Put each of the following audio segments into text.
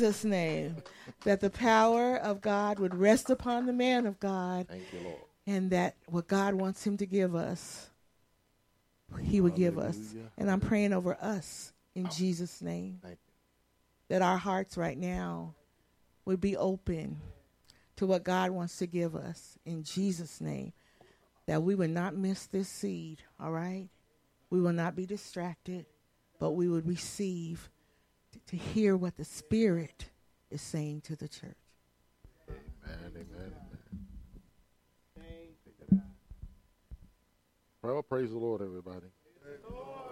Jesus' name, that the power of God would rest upon the man of God. Thank you, Lord. And that what God wants him to give us, he would give us. And I'm praying over us in Jesus' name. That our hearts right now would be open to what God wants to give us in Jesus' name. That we would not miss this seed, all right? We will not be distracted, but we would receive to hear what the Spirit is saying to the church. Amen, amen, amen. Well, praise the Lord, everybody.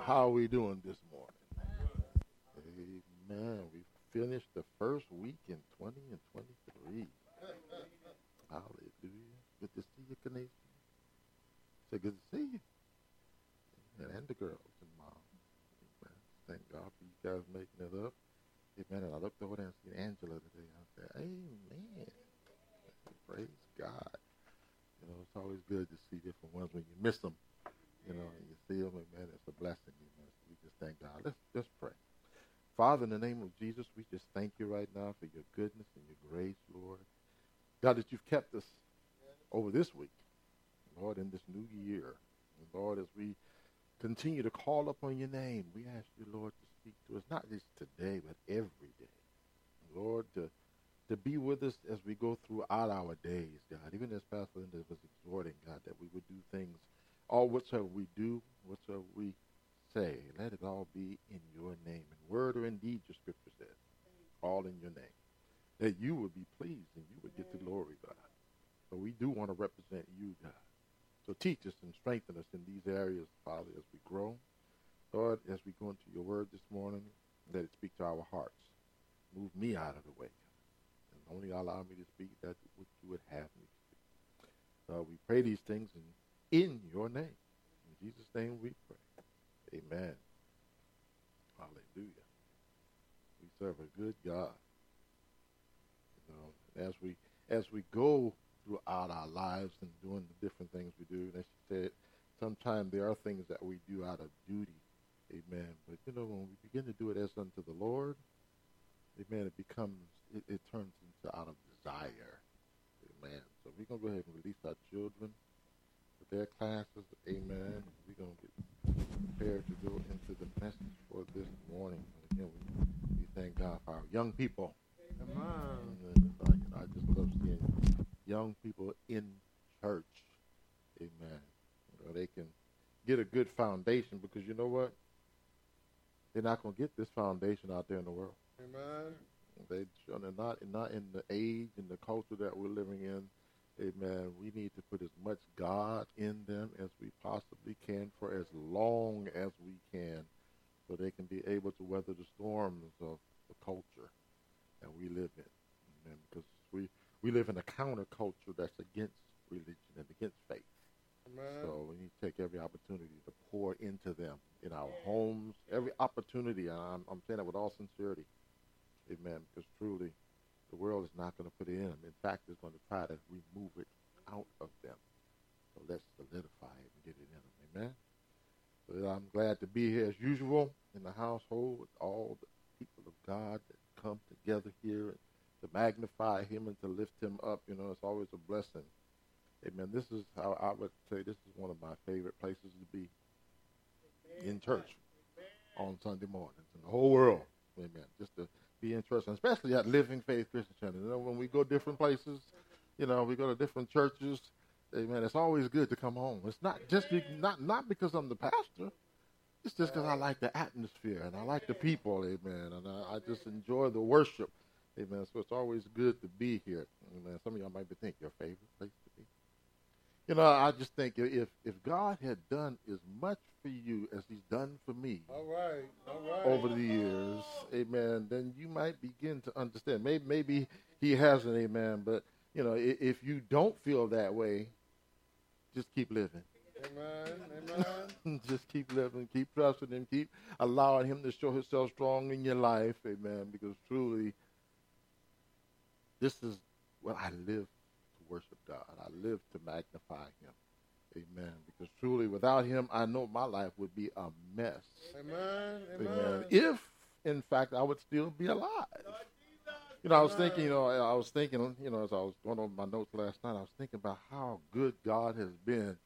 How are we doing this morning? Amen. We finished the first week in 20 and 23. Hallelujah. Good to see you, Canadian. So good to see you. And the girls and mom. Thank God for you guys making it up. Amen. And I looked over there and seen Angela today. I said, Amen. Praise God. You know, it's always good to see different ones when you miss them. You know, and you see them, amen. It's a blessing. So we just thank God. Let's just pray. Father, in the name of Jesus, we just thank you right now for your goodness and your grace, Lord. God, that you've kept us over this week, Lord, in this new year. And Lord, as we continue to call upon your name. We ask you, Lord, to speak to us, not just today, but every day. Lord, to, to be with us as we go throughout our days, God. Even as Pastor Linda was exhorting, God, that we would do things, all whatsoever we do, whatsoever we say, let it all be in your name. In word or in deed, your scripture says, all in your name. That you would be pleased and you would get the glory, God. So we do want to represent you, God. So teach us and strengthen us in these areas, Father, as we grow. Lord, as we go into your word this morning, let it speak to our hearts. Move me out of the way. And only allow me to speak that which you would have me to speak. We pray these things in, in your name. In Jesus' name we pray. Amen. Hallelujah. We serve a good God. You know, as we as we go throughout our lives and doing the different things we do. And as she said, sometimes there are things that we do out of duty. Amen. But you know, when we begin to do it as unto the Lord, amen, it becomes, it, it turns into out of desire. Amen. So we're going to go ahead and release our children with their classes. Amen. We're going to get prepared to go into the message for this morning. And again, we, we thank God for our young people. Amen. I just love seeing young people in church. Amen. You know, they can get a good foundation because you know what? They're not going to get this foundation out there in the world. Amen. They, they're not, not in the age and the culture that we're living in. Amen. We need to put as much God in them as we possibly can for as long as we can so they can be able to weather the storms of the culture that we live in. Amen. Because we, we live in a counterculture that's against religion and against faith. Amen. So we need to take every opportunity to pour into them in our homes, every opportunity. I'm, I'm saying that with all sincerity. Amen. Because truly, the world is not going to put it in them. In fact, it's going to try to remove it out of them. So let's solidify it and get it in them. Amen. So I'm glad to be here as usual in the household with all the people of God that come together here to magnify him and to lift him up. You know, it's always a blessing. Amen. This is how I would say this is one of my favorite places to be in church on Sunday mornings in the whole world. Amen. Just to be in church, and especially at Living Faith Christian Center. You know, when we go different places, you know, we go to different churches. Amen. It's always good to come home. It's not just be, not not because I'm the pastor. It's just because I like the atmosphere and I like the people. Amen. And I, I just enjoy the worship. Amen. So it's always good to be here. Amen. Some of y'all might be thinking your favorite place. You know, I just think if if God had done as much for you as He's done for me, all right, all right. over the years, Amen, then you might begin to understand. Maybe maybe He hasn't, Amen. But you know, if you don't feel that way, just keep living. Amen. Amen. just keep living, keep trusting Him, keep allowing Him to show Himself strong in your life, Amen. Because truly, this is what I live worship God. I live to magnify Him. Amen. Because truly, without Him, I know my life would be a mess. Amen. Amen. If, in fact, I would still be alive. You know, I was thinking, you know, I was thinking, you know, as I was going over my notes last night, I was thinking about how good God has been.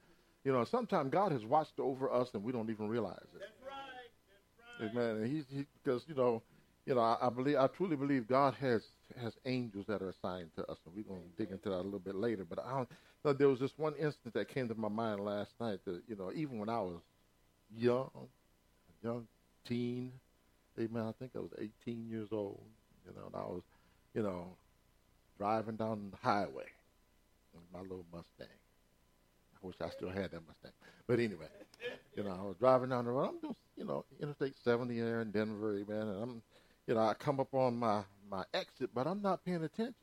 You know, sometimes God has watched over us and we don't even realize it. That's right. That's right. Amen. And he's he, because you know, you know, I, I, believe, I truly believe God has has angels that are assigned to us, and we're going to dig into that a little bit later. But I don't. there was this one instance that came to my mind last night that you know, even when I was young, young teen, amen. I think I was 18 years old. You know, and I was you know, driving down the highway in my little Mustang. I wish I still had that Mustang. But anyway, you know, I was driving down the road. I'm doing, you know, Interstate 70 there in Denver, man, and I'm, you know, I come up on my, my exit, but I'm not paying attention.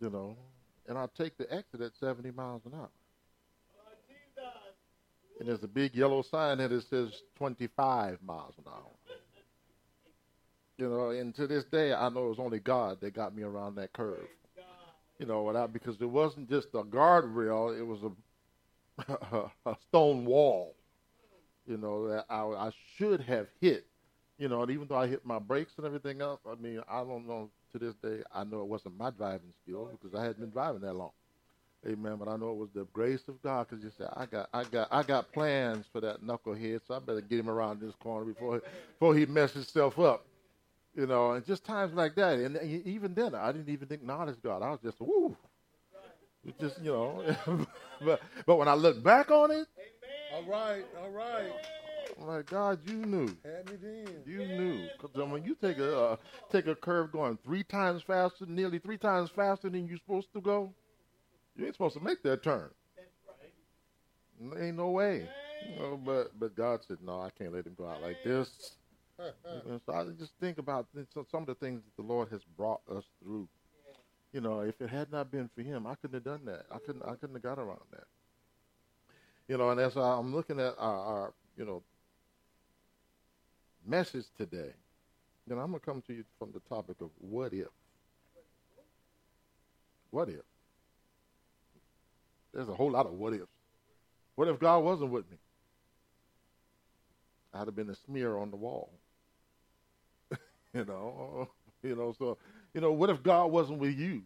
You know, and I take the exit at 70 miles an hour. And there's a big yellow sign that it says 25 miles an hour. You know, and to this day, I know it was only God that got me around that curve. You know, without because it wasn't just a guardrail; it was a a stone wall. You know that I, I should have hit. You know, and even though I hit my brakes and everything else, I mean, I don't know. To this day, I know it wasn't my driving skill because I hadn't been driving that long. Amen. But I know it was the grace of God because you said, I got, I got, I got plans for that knucklehead, so I better get him around this corner before, before he messes himself up. You know, and just times like that. And even then, I didn't even acknowledge God. I was just, woo. It just, you know. but, but when I look back on it. All right, all right. I'm like, God, you knew. Had me then. You knew. Because when you take a uh, take a curve going three times faster, nearly three times faster than you're supposed to go, you ain't supposed to make that turn. That's right. Ain't no way. You know, but but God said, no, I can't let him go out like this and so I just think about some of the things that the Lord has brought us through. You know, if it had not been for Him, I couldn't have done that. I couldn't. I couldn't have got around that. You know, and as I'm looking at our, our you know, message today, then I'm gonna come to you from the topic of what if. What if? There's a whole lot of what ifs. What if God wasn't with me? I'd have been a smear on the wall. you know, you know. So, you know, what if God wasn't with you?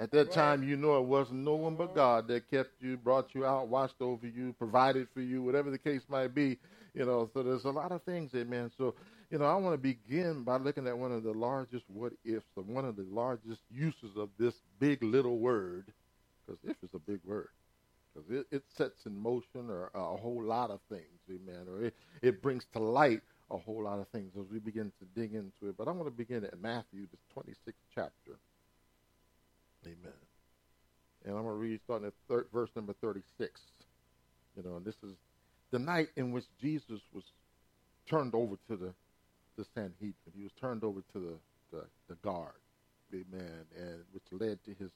At that right. time, you know it wasn't no one but uh-huh. God that kept you, brought you out, watched over you, provided for you, whatever the case might be. You know, so there's a lot of things, amen. So, you know, I want to begin by looking at one of the largest what ifs, or one of the largest uses of this big little word, because if is a big word, because it, it sets in motion or a whole lot of things, amen, or it, it brings to light a whole lot of things as we begin to dig into it. But I want to begin at Matthew, the 26th chapter. Amen. And I'm going to read starting at thir- verse number 36. You know, and this is the night in which Jesus was turned over to the, the Sanhedrin. He was turned over to the, the, the guard. Amen. And which led to his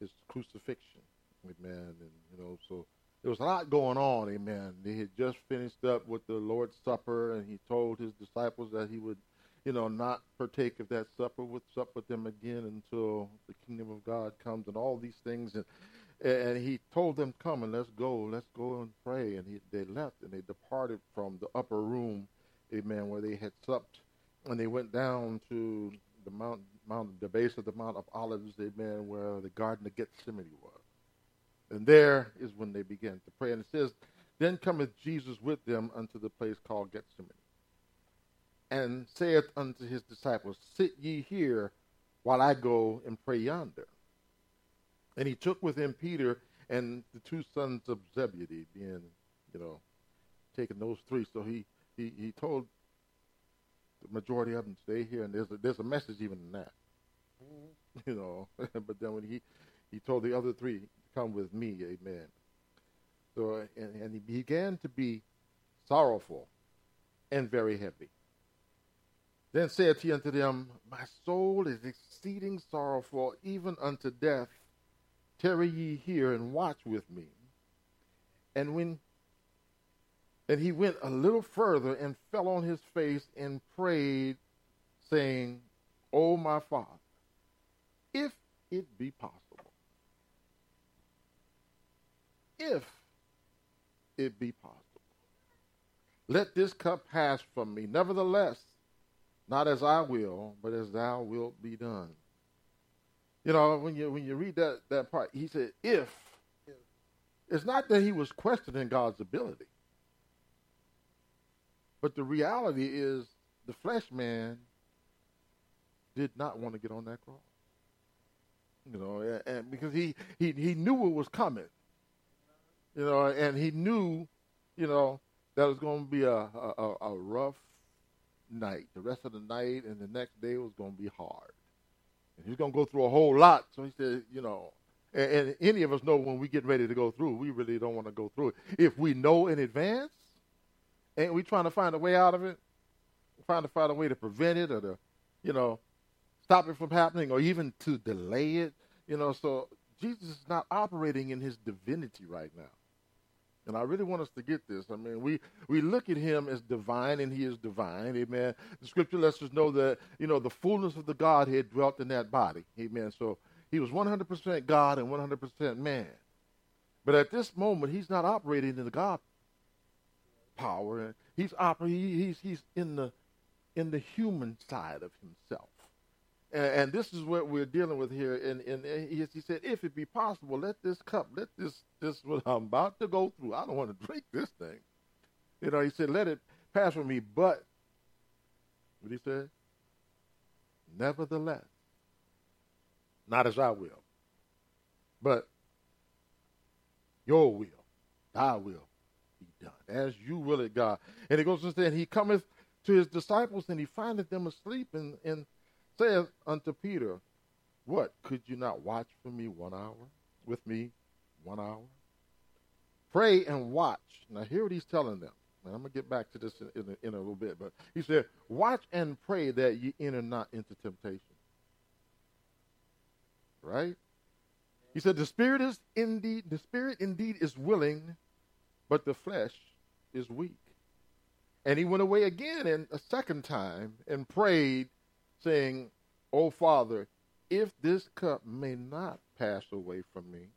his crucifixion. Amen. And, you know, so there was a lot going on, amen. He had just finished up with the Lord's Supper, and he told his disciples that he would, you know, not partake of that supper, would sup with them again until the kingdom of God comes, and all these things. And and he told them, "Come and let's go, let's go and pray." And he, they left and they departed from the upper room, amen, where they had supped, and they went down to the mount, mount, the base of the Mount of Olives, amen, where the Garden of Gethsemane was. And there is when they began to pray. And it says, Then cometh Jesus with them unto the place called Gethsemane, and saith unto his disciples, Sit ye here while I go and pray yonder. And he took with him Peter and the two sons of Zebedee, being, you know, taking those three. So he, he, he told the majority of them to stay here, and there's a, there's a message even in that, mm-hmm. you know. but then when he he told the other three, come with me, amen. So, and, and he began to be sorrowful and very heavy. Then said he unto them, My soul is exceeding sorrowful, even unto death. Tarry ye here and watch with me. And when and he went a little further and fell on his face and prayed, saying, O my Father, if it be possible if it be possible. Let this cup pass from me. Nevertheless, Not as I will, but as thou wilt be done. You know, when you when you read that, that part, he said, if it's not that he was questioning God's ability. But the reality is the flesh man did not want to get on that cross. You know, and, because he, he he knew it was coming. You know, and he knew, you know, that was going to be a, a, a rough night. The rest of the night and the next day was going to be hard. And he's going to go through a whole lot. So he said, you know, and, and any of us know when we get ready to go through, we really don't want to go through it. If we know in advance, and we trying to find a way out of it, trying to find a way to prevent it or to, you know, stop it from happening or even to delay it. You know, so Jesus is not operating in his divinity right now. And I really want us to get this. I mean, we, we look at him as divine, and he is divine. Amen. The scripture lets us know that, you know, the fullness of the Godhead dwelt in that body. Amen. So he was 100% God and 100% man. But at this moment, he's not operating in the God power. He's operating, he's, he's in, the, in the human side of himself. And, this is what we're dealing with here. And, and he, he, said, if it be possible, let this cup, let this, this what I'm about to go through. I don't want to drink this thing. You know, he said, let it pass from me. But, what he said? Nevertheless, not as I will, but your will, thy will be done, as you will it, God. And it goes and he cometh to his disciples, and he findeth them asleep, and, and saith unto Peter, What, could you not watch for me one hour? With me one hour? Pray and watch. Now, hear what he's telling them. And I'm going to get back to this in, in, in, a, little bit. But he said, Watch and pray that ye enter not into temptation. Right? He said, The spirit is indeed, the spirit indeed is willing, but the flesh is weak. And he went away again and a second time and prayed saying, O Father, if this cup may not pass away from me,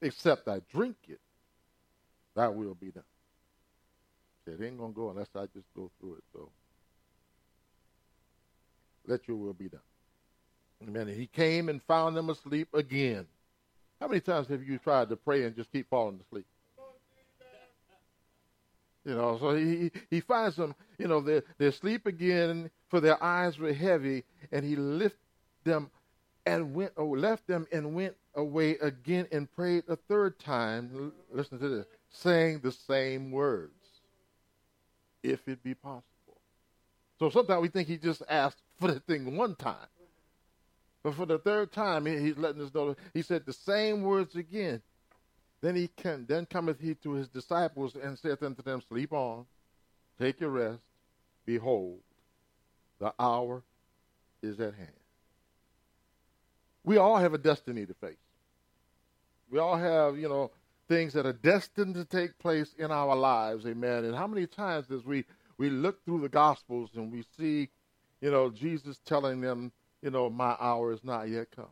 except I drink it, that will be done. It ain't going to go unless I just go through it. So let your will be done. Amen. He came and found them asleep again. How many times have you tried to pray and just keep falling asleep? You know, so he he finds them, you know, they're, they're asleep again, for their eyes were heavy, and he lifted them and went, oh, left them and went away again and prayed a third time. Listen to this, saying the same words, if it be possible. So sometimes we think he just asked for the thing one time. But for the third time, he's letting us know. He said the same words again. Then he can, then cometh he to his disciples and saith unto them, Sleep on, take your rest. Behold, the hour is at hand. We all have a destiny to face. We all have, you know, things that are destined to take place in our lives, amen. And how many times as we we look through the gospels and we see, you know, Jesus telling them, you know, my hour is not yet come.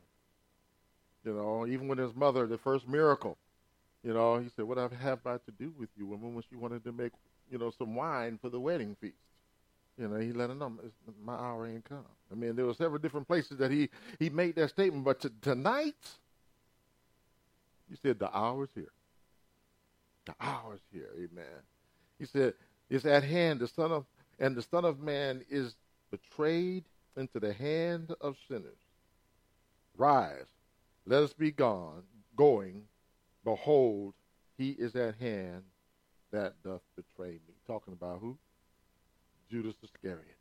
You know, even when his mother, the first miracle, you know, he said, What have I to do with you? And when she wanted to make, you know, some wine for the wedding feast. You know, he let her know my hour ain't come. I mean, there were several different places that he he made that statement, but to, tonight, he said the hour's here. The hour's here, amen. He said, It's at hand, the Son of and the Son of Man is betrayed into the hand of sinners. Rise, let us be gone, going Behold, he is at hand that doth betray me. Talking about who? Judas Iscariot.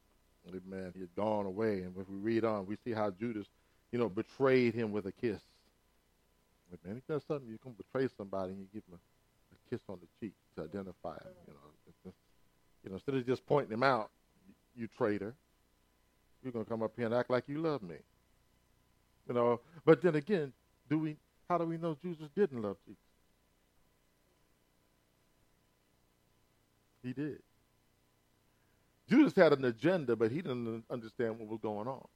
Amen. He had gone away. And if we read on, we see how Judas, you know, betrayed him with a kiss. Man, he does something, you can betray somebody and you give him a, a kiss on the cheek to identify him. You know, you know, instead of just pointing him out, you traitor, you're gonna come up here and act like you love me. You know, but then again, do we how do we know Jesus didn't love Jesus? He did. Judas had an agenda, but he didn't understand what was going on.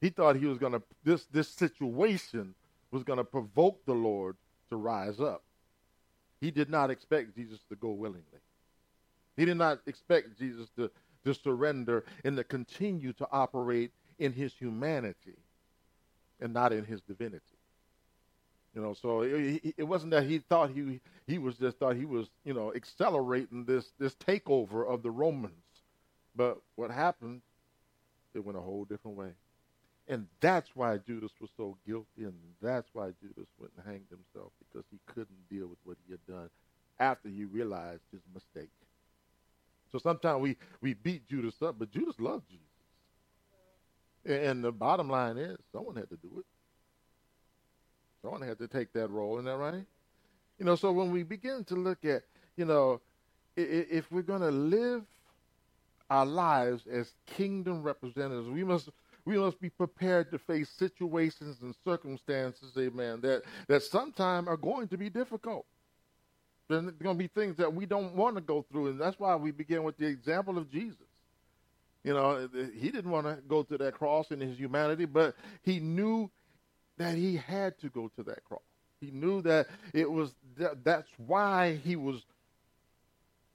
He thought he was going to this this situation was going to provoke the Lord to rise up. He did not expect Jesus to go willingly. He did not expect Jesus to to surrender and to continue to operate in his humanity and not in his divinity. You know, so it, it, wasn't that he thought he he was just thought he was you know accelerating this this takeover of the Romans, but what happened, it went a whole different way, and that's why Judas was so guilty, and that's why Judas went and hanged himself because he couldn't deal with what he had done after he realized his mistake. So sometimes we we beat Judas up, but Judas loved Jesus, and the bottom line is someone had to do it. Someone had to take that role, isn't that right? You know, so when we begin to look at, you know, if we're going to live our lives as kingdom representatives, we must we must be prepared to face situations and circumstances, amen, that that sometimes are going to be difficult. There's going to be things that we don't want to go through, and that's why we begin with the example of Jesus. You know, he didn't want to go to that cross in his humanity, but he knew that he had to go to that cross. He knew that it was that, that's why he was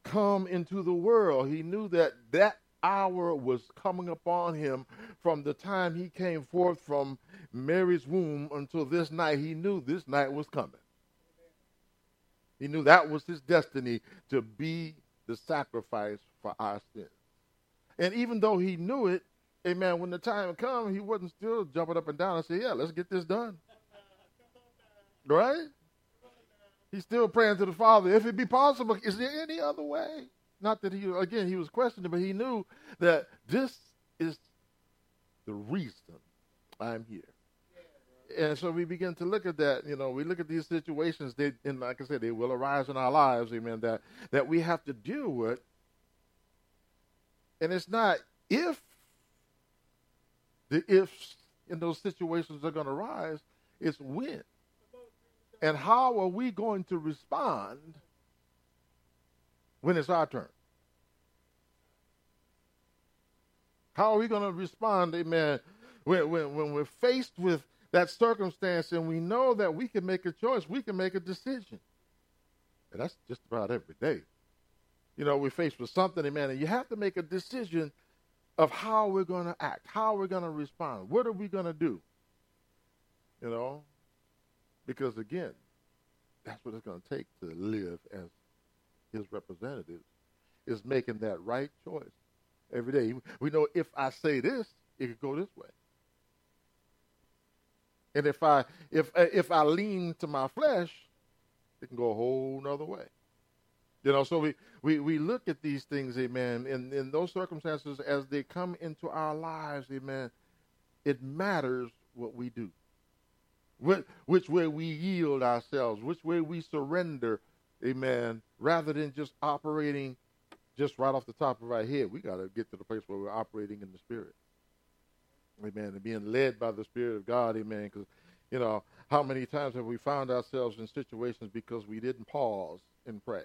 come into the world. He knew that that hour was coming upon him from the time he came forth from Mary's womb until this night. He knew this night was coming. He knew that was his destiny to be the sacrifice for our sins. And even though he knew it, amen, when the time come, he wasn't still jumping up and down and say, yeah, let's get this done. Right? He's still praying to the Father, if it be possible, is there any other way? Not that he, again, he was questioning, but he knew that this is the reason I'm here. And so we begin to look at that, you know, we look at these situations, they, and like I said, they will arise in our lives, amen, that, that we have to deal with. And it's not if the ifs in those situations are going to rise, it's when. And how are we going to respond when it's our turn? How are we going to respond, amen, when, when, when we're faced with that circumstance and we know that we can make a choice, we can make a decision. And that's just about every day. You know, we're faced with something, amen, and you have to make a decision of how we're going to act, how we're going to respond, what are we going to do? You know, because again, that's what it's going to take to live as his representatives, is making that right choice every day. We know if I say this, it could go this way. And if I if uh, if I lean to my flesh, it can go a whole nother way. You know, so we, we, we look at these things, amen, in, in those circumstances as they come into our lives, amen, it matters what we do. Which, which way we yield ourselves, which way we surrender, amen, rather than just operating just right off the top of our head. We got to get to the place where we're operating in the Spirit. Amen. And being led by the Spirit of God, amen. Because, you know, how many times have we found ourselves in situations because we didn't pause and pray?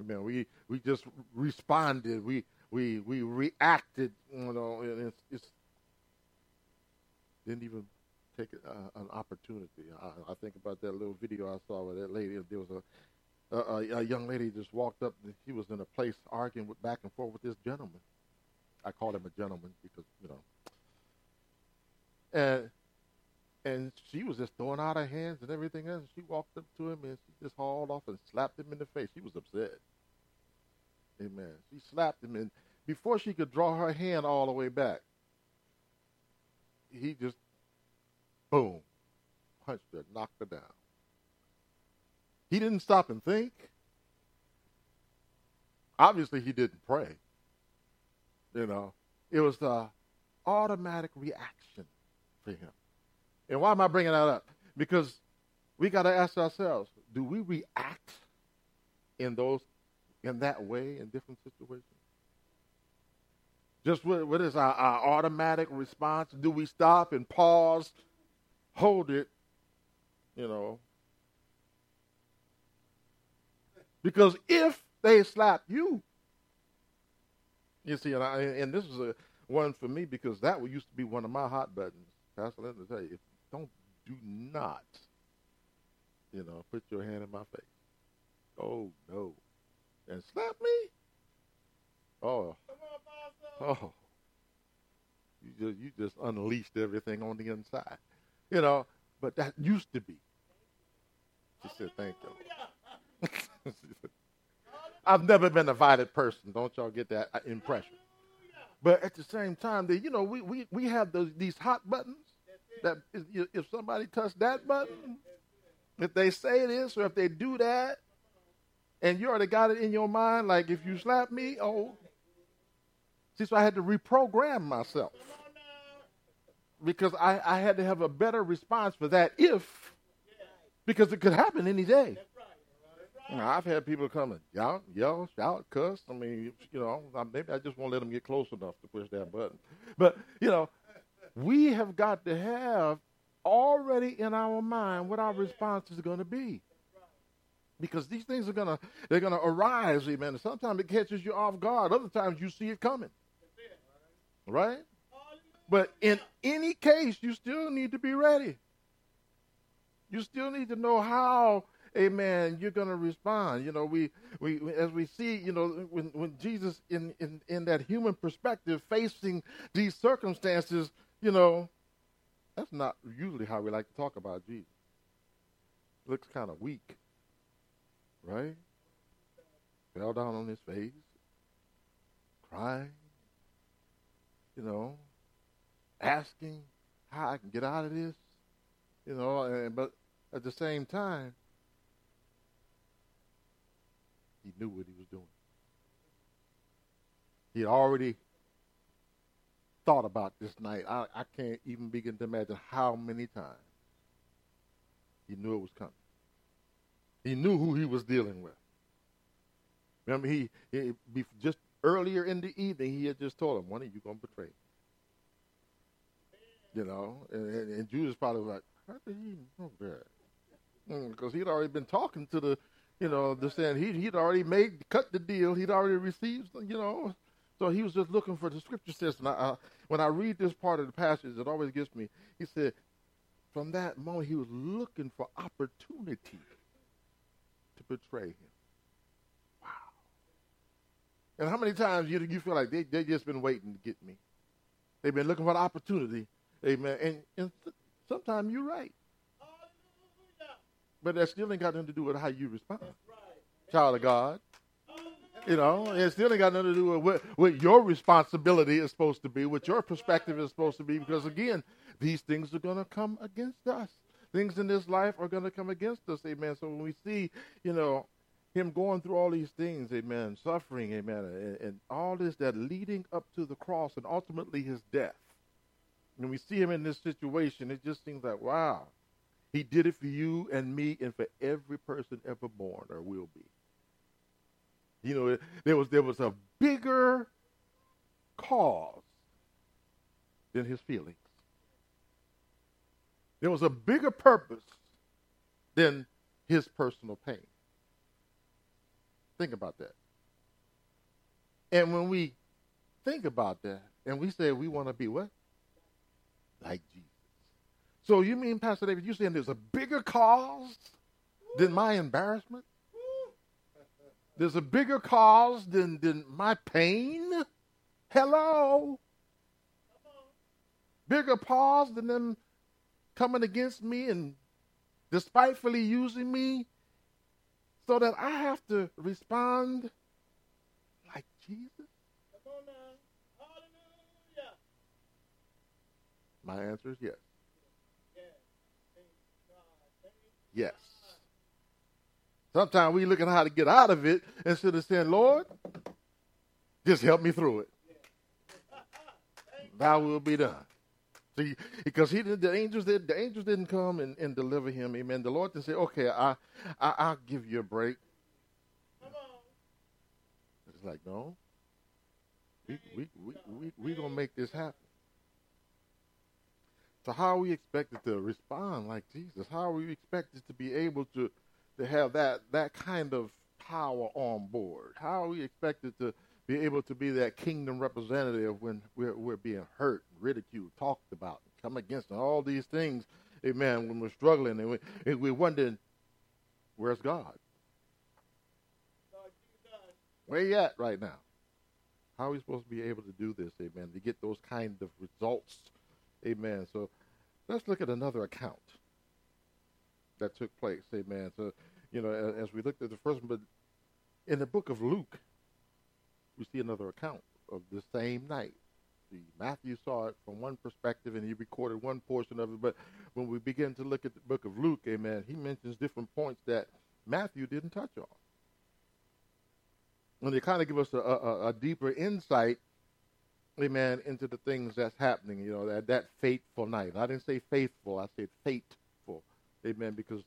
Amen. we we just responded. We we we reacted. You know, and it's, it's didn't even take uh, an opportunity. I, I, think about that little video I saw where that lady. There was a a, a young lady just walked up. and She was in a place arguing with, back and forth with this gentleman. I call him a gentleman because you know. And and she was just throwing out her hands and everything else. She walked up to him and she just hauled off and slapped him in the face. She was upset. Amen. She slapped him, and before she could draw her hand all the way back, he just, boom, punched her, knocked her down. He didn't stop and think. Obviously, he didn't pray. You know, it was the automatic reaction for him. And why am I bringing that up? Because we got to ask ourselves do we react in those in that way in different situations? Just what, what is our, our automatic response? Do we stop and pause, hold it, you know? Because if they slap you, you see, and, I, and this is a one for me because that used to be one of my hot buttons. Pastor, let me tell you, don't do not, you know, put your hand in my face. Oh no and slap me? Oh. Oh. You just you just unleashed everything on the inside. You know, but that used to be. She said, thank you. I've never been a violent person. Don't y'all get that uh, impression? But at the same time, they, you know, we, we, we have those these hot buttons that if, if somebody touch that button, if they say this or if they do that, and you already got it in your mind, like if you slap me, oh. See, so I had to reprogram myself because I, I had to have a better response for that if, because it could happen any day. I've had people come and yell, yell, shout, cuss. I mean, you know, maybe I just won't let them get close enough to push that button. But, you know, we have got to have already in our mind what our response is going to be. Because these things are gonna they're gonna arise, amen. And Sometimes it catches you off guard. Other times you see it coming. Right? But in any case, you still need to be ready. You still need to know how amen, you're going to respond. You know, we, we, as we see, you know, when, when Jesus in, in, in that human perspective facing these circumstances, you know, that's not usually how we like to talk about Jesus. Looks kind of weak, right? Fell down on his face, crying, you know, asking how I can get out of this, you know, and, but at the same time, he knew what he was doing. He had already thought about this night. I, I can't even begin to imagine how many times he knew it was coming. He knew who he was dealing with. Remember, he, he just earlier in the evening, he had just told him, "One of you going to betray me." You know, and, and, Judas probably was like, "How did he know that?" Because mm, he'd already been talking to the you know, the saying he he'd already made cut the deal. He'd already received, you know. So he was just looking for the scripture says. And I, uh, when I read this part of the passage, it always gets me. He said, from that moment, he was looking for opportunity to betray him. Wow. And how many times you you feel like they they just been waiting to get me? They've been looking for the opportunity. Amen. And and sometimes you're right. But that still ain't got nothing to do with how you respond. Child of God. You know, it still ain't got nothing to do with what, what your responsibility is supposed to be, what your perspective is supposed to be, because again, these things are going to come against us. Things in this life are going to come against us, amen. So when we see, you know, him going through all these things, amen, suffering, amen, and, and all this that leading up to the cross and ultimately his death, when we see him in this situation, it just seems like, wow, he did it for you and me and for every person ever born or will be. You know, there was there was a bigger cause than his feelings. There was a bigger purpose than his personal pain. Think about that. And when we think about that and we say we want to be what? Like Jesus. So you mean, Pastor David, you saying there's a bigger cause than my embarrassment? There's a bigger cause than, than my pain? Hello? Bigger cause than them coming against me and despitefully using me so that I have to respond like Jesus? My answer is yes. Yes. Sometimes we look at how to get out of it instead of saying, Lord, just help me through it. Thy will be done. See, because he did, the angels did the angels didn't come and, and deliver him. Amen. The Lord didn't say, "Okay, I, I I'll give you a break." It's like no. We we we we we gonna make this happen. So how are we expected to respond like Jesus? How are we expected to be able to to have that that kind of power on board? How are we expected to be able to be that kingdom representative when we're, we're being hurt, ridiculed, talked about, come against and all these things, amen, when we're struggling and, we, and we're wondering, where's God? Where you at right now? How are we supposed to be able to do this, amen, to get those kind of results, amen? So let's look at another account that took place, amen. So, you know, as we looked at the first one, but in the book of Luke, we see another account of the same night. See, Matthew saw it from one perspective and he recorded one portion of it, but when we begin to look at the book of Luke, amen, he mentions different points that Matthew didn't touch on. And they kind of give us a, a, a deeper insight, amen, into the things that's happening, you know, that, that fateful night. I didn't say faithful, I said fateful, amen, because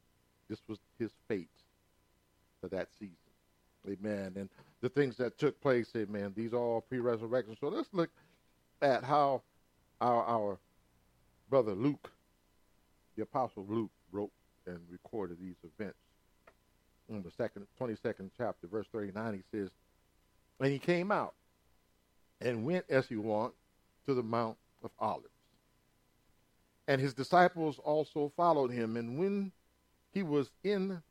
this was his fate for that season. Amen. And the things that took place, amen, these are all pre resurrection. So let's look at how our, our brother Luke, the Apostle Luke, wrote and recorded these events. In the second, 22nd chapter, verse 39, he says, And he came out and went as he went to the Mount of Olives. And his disciples also followed him. And when he was in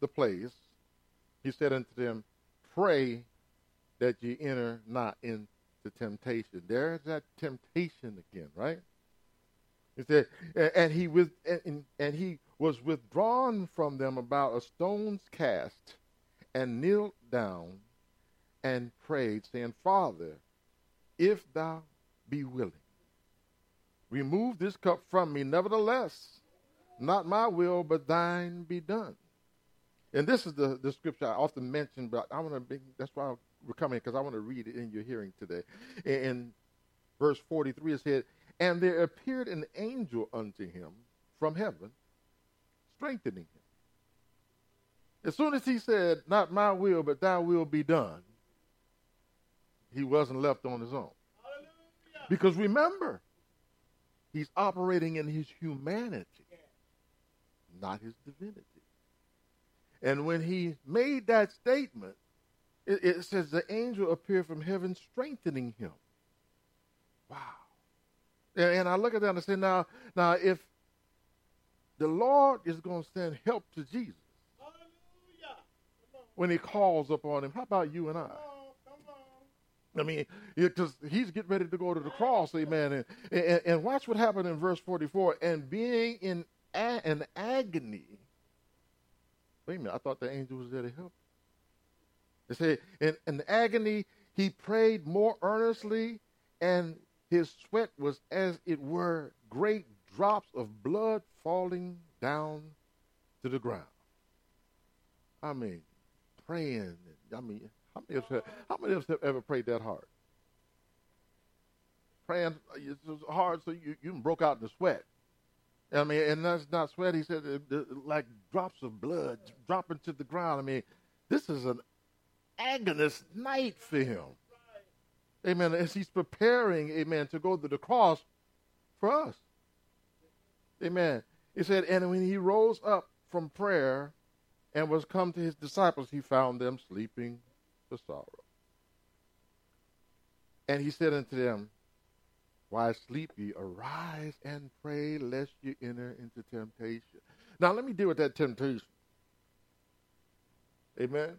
the place, he said unto them, Pray that ye enter not into temptation. There's that temptation again, right? He said, and he with and, and he was withdrawn from them about a stone's cast, and kneeled down and prayed, saying, Father, if thou be willing, remove this cup from me. Nevertheless, not my will, but thine be done. And this is the, the scripture I often mention, but I want to be, that's why we're coming, because I want to read it in your hearing today. In, in verse 43, it said, And there appeared an angel unto him from heaven, strengthening him. As soon as he said, Not my will, but thy will be done, he wasn't left on his own. Because remember, he's operating in his humanity, not his divinity. And when he made that statement, it, it, says the angel appeared from heaven strengthening him. Wow. And, and I look at that and I say, now, now if the Lord is going to send help to Jesus when he calls upon him, how about you and I? I mean, because he's getting ready to go to the cross, amen. And, and, and watch what happened in verse 44. And being in an agony, Wait a minute, I thought the angel was there to help. They say, in, in agony, he prayed more earnestly, and his sweat was as it were great drops of blood falling down to the ground. I mean, praying. I mean, how many of us have, how many of us have ever prayed that hard? Praying uh, it's hard so you, you broke out in the sweat. I mean, and that's not sweat. He said, uh, like drops of blood dropping to the ground. I mean, this is an agonist night for him. Amen. As he's preparing, amen, to go to the cross for us. Amen. He said, and when he rose up from prayer and was come to his disciples, he found them sleeping for sorrow. And he said unto them, why sleep ye? Arise and pray lest you enter into temptation. Now let me deal with that temptation. Amen. Amen.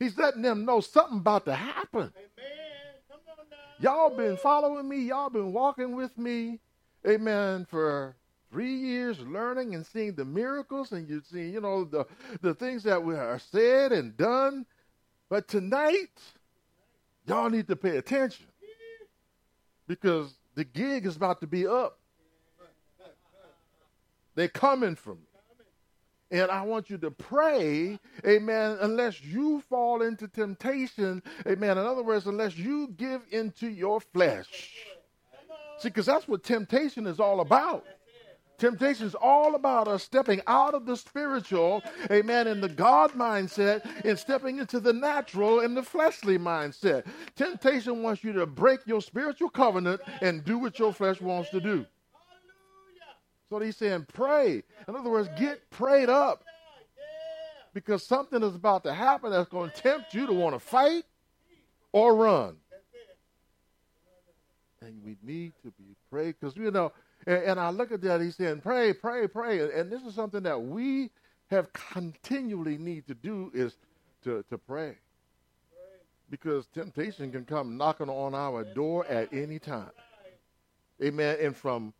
He's letting them know something about to happen. Y'all been following me. Y'all been walking with me. Amen. For three years learning and seeing the miracles and you see, you know, the, the things that are said and done. But tonight, y'all need to pay attention because the gig is about to be up. They're coming from me. And I want you to pray, amen, unless you fall into temptation, amen. In other words, unless you give into your flesh. See, because that's what temptation is all about. Temptation is all about us stepping out of the spiritual, amen, in the God mindset and stepping into the natural and the fleshly mindset. Temptation wants you to break your spiritual covenant and do what your flesh wants to do. So he's saying, pray. In other words, get prayed up. Because something is about to happen that's going to tempt you to want to fight or run. And we need to be prayed because, you know, and, and I look at that, he's saying, pray, pray, pray. And this is something that we have continually need to do is to, to pray. because temptation can come knocking on our door at any time. Amen. And from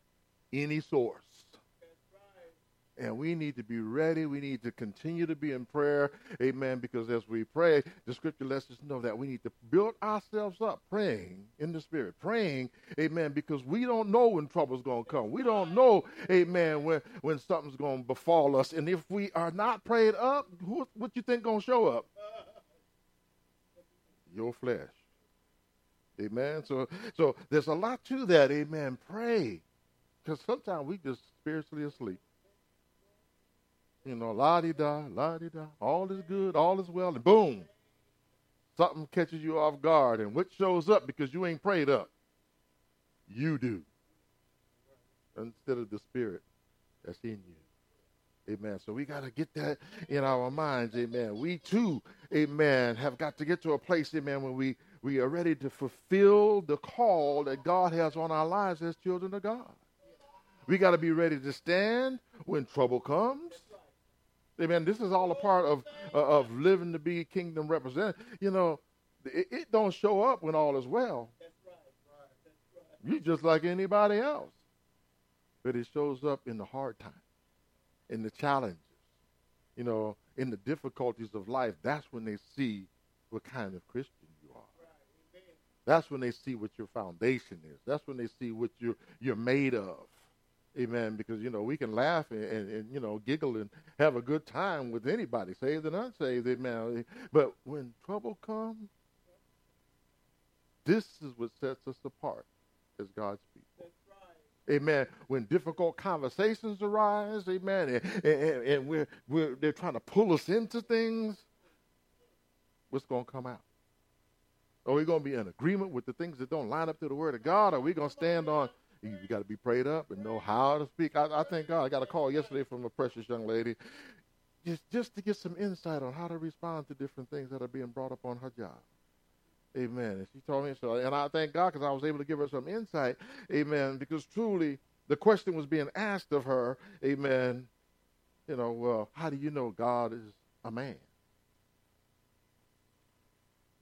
any source. And we need to be ready. We need to continue to be in prayer. Amen. Because as we pray, the scripture lets us know that we need to build ourselves up praying in the spirit. Praying, amen, because we don't know when trouble's going to come. We don't know, amen, when, when something's going to befall us. And if we are not prayed up, who, what you think going to show up? Your flesh. Amen. So, so there's a lot to that. Amen. Pray. Because sometimes we just spiritually asleep. You know, la di da, la di da, all is good, all is well, and boom, something catches you off guard. And what shows up because you ain't prayed up? You do. Instead of the spirit that's in you. Amen. So we got to get that in our minds. Amen. We too, amen, have got to get to a place, amen, when we, we are ready to fulfill the call that God has on our lives as children of God. We got to be ready to stand when trouble comes. Amen. This is all a part of uh, of living to be kingdom representative. You know, it, it, don't show up when all is well. You're just like anybody else. But it shows up in the hard times, in the challenges, you know, in the difficulties of life. That's when they see what kind of Christian you are. That's when they see what your foundation is. That's when they see what you're you're made of. Amen. Because, you know, we can laugh and, and, and, you know, giggle and have a good time with anybody, saved and unsaved. Amen. But when trouble comes, this is what sets us apart as God's people. Amen. When difficult conversations arise, amen, and, and, and we're, we're, they're trying to pull us into things, what's going to come out? Are we going to be in agreement with the things that don't line up to the Word of God? Are we going to stand on you, got to be prayed up and know how to speak. I, I thank God. I got a call yesterday from a precious young lady, just just to get some insight on how to respond to different things that are being brought up on her job. Amen. And she told me so, and I thank God because I was able to give her some insight. Amen. Because truly, the question was being asked of her. Amen. You know, well, how do you know God is a man?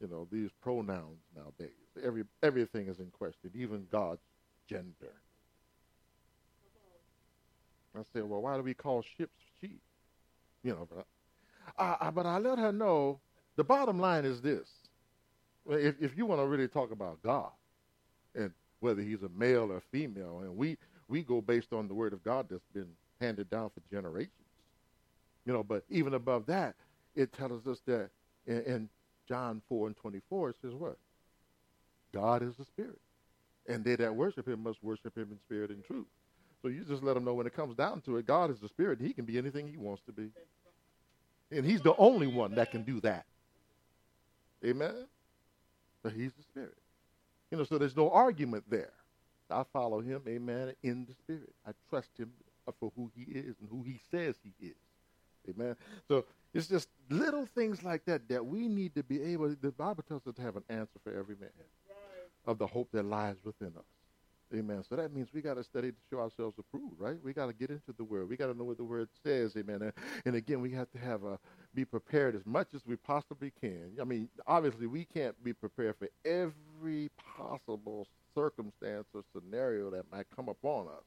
You know, these pronouns nowadays. Every everything is in question, even God's gender. I said, well, why do we call ships sheep? You know, but I, I, but I let her know the bottom line is this. If, if you want to really talk about God and whether he's a male or female, and we, we go based on the word of God that's been handed down for generations. You know, but even above that, it tells us that in, in John 4 and 24, it says what? God is the spirit and they that worship him must worship him in spirit and truth. So you just let them know when it comes down to it, God is the spirit. He can be anything he wants to be. And he's the only one that can do that. Amen? But he's the spirit. You know, so there's no argument there. I follow him, amen, in the spirit. I trust him for who he is and who he says he is. Amen. So it's just little things like that that we need to be able, the Bible tells us to have an answer for every man of the hope that lies within us. Amen. So that means we got to study to show ourselves approved, right? We got to get into the Word. We got to know what the Word says. Amen. And, and, again, we have to have a be prepared as much as we possibly can. I mean, obviously, we can't be prepared for every possible circumstance or scenario that might come upon us,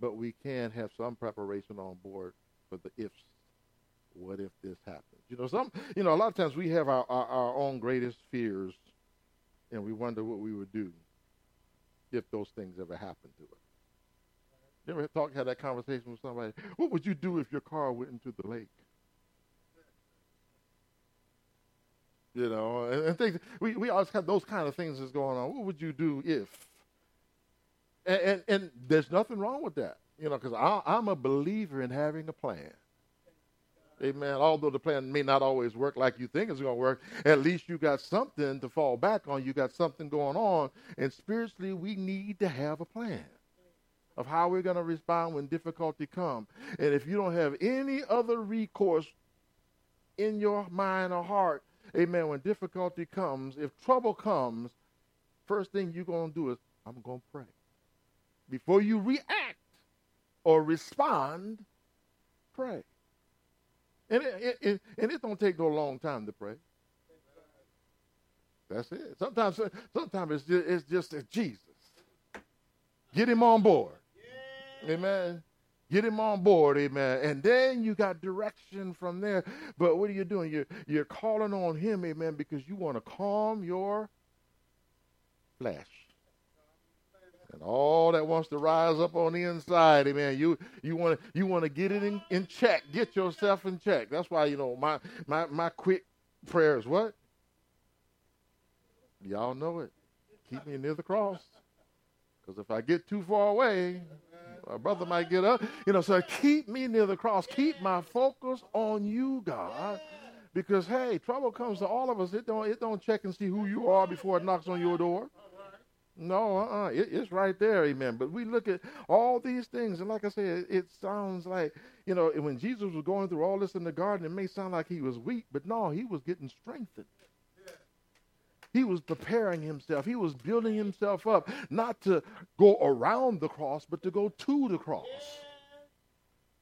but we can have some preparation on board for the ifs. What if this happens? You know, some. You know, a lot of times we have our, our, our own greatest fears and we wonder what we would do if those things ever happened to us. You ever talk, had that conversation with somebody? What would you do if your car went into the lake? You know, and, and things, we, we always have those kind of things that's going on. What would you do if? And, and, and there's nothing wrong with that, you know, because I'm a believer in having a plan. Amen. Although the plan may not always work like you think it's going to work, at least you got something to fall back on. You got something going on. And spiritually, we need to have a plan of how we're going to respond when difficulty comes. And if you don't have any other recourse in your mind or heart, amen, when difficulty comes, if trouble comes, first thing you're going to do is, I'm going to pray. Before you react or respond, pray. And it, it, it, and it don't take no long time to pray. That's it. Sometimes, sometimes it's just, it's just Jesus. Get him on board. Yeah. Amen. Get him on board, amen. And then you got direction from there. But what are you doing? You're, you're calling on him, amen, because you want to calm your flesh. And all that wants to rise up on the inside, amen. You you want to you want to get it in, in check. Get yourself in check. That's why, you know, my my my quick prayer is what? Y'all know it. Keep me near the cross. Because if I get too far away, my brother might get up. You know, so keep me near the cross. Keep my focus on you, God. Because hey, trouble comes to all of us. It don't it don't check and see who you are before it knocks on your door. No, uh-uh. It, it's right there, amen. But we look at all these things, and like I said, it, it sounds like, you know, when Jesus was going through all this in the garden, it may sound like he was weak, but no, he was getting strengthened. He was preparing himself. He was building himself up, not to go around the cross, but to go to the cross.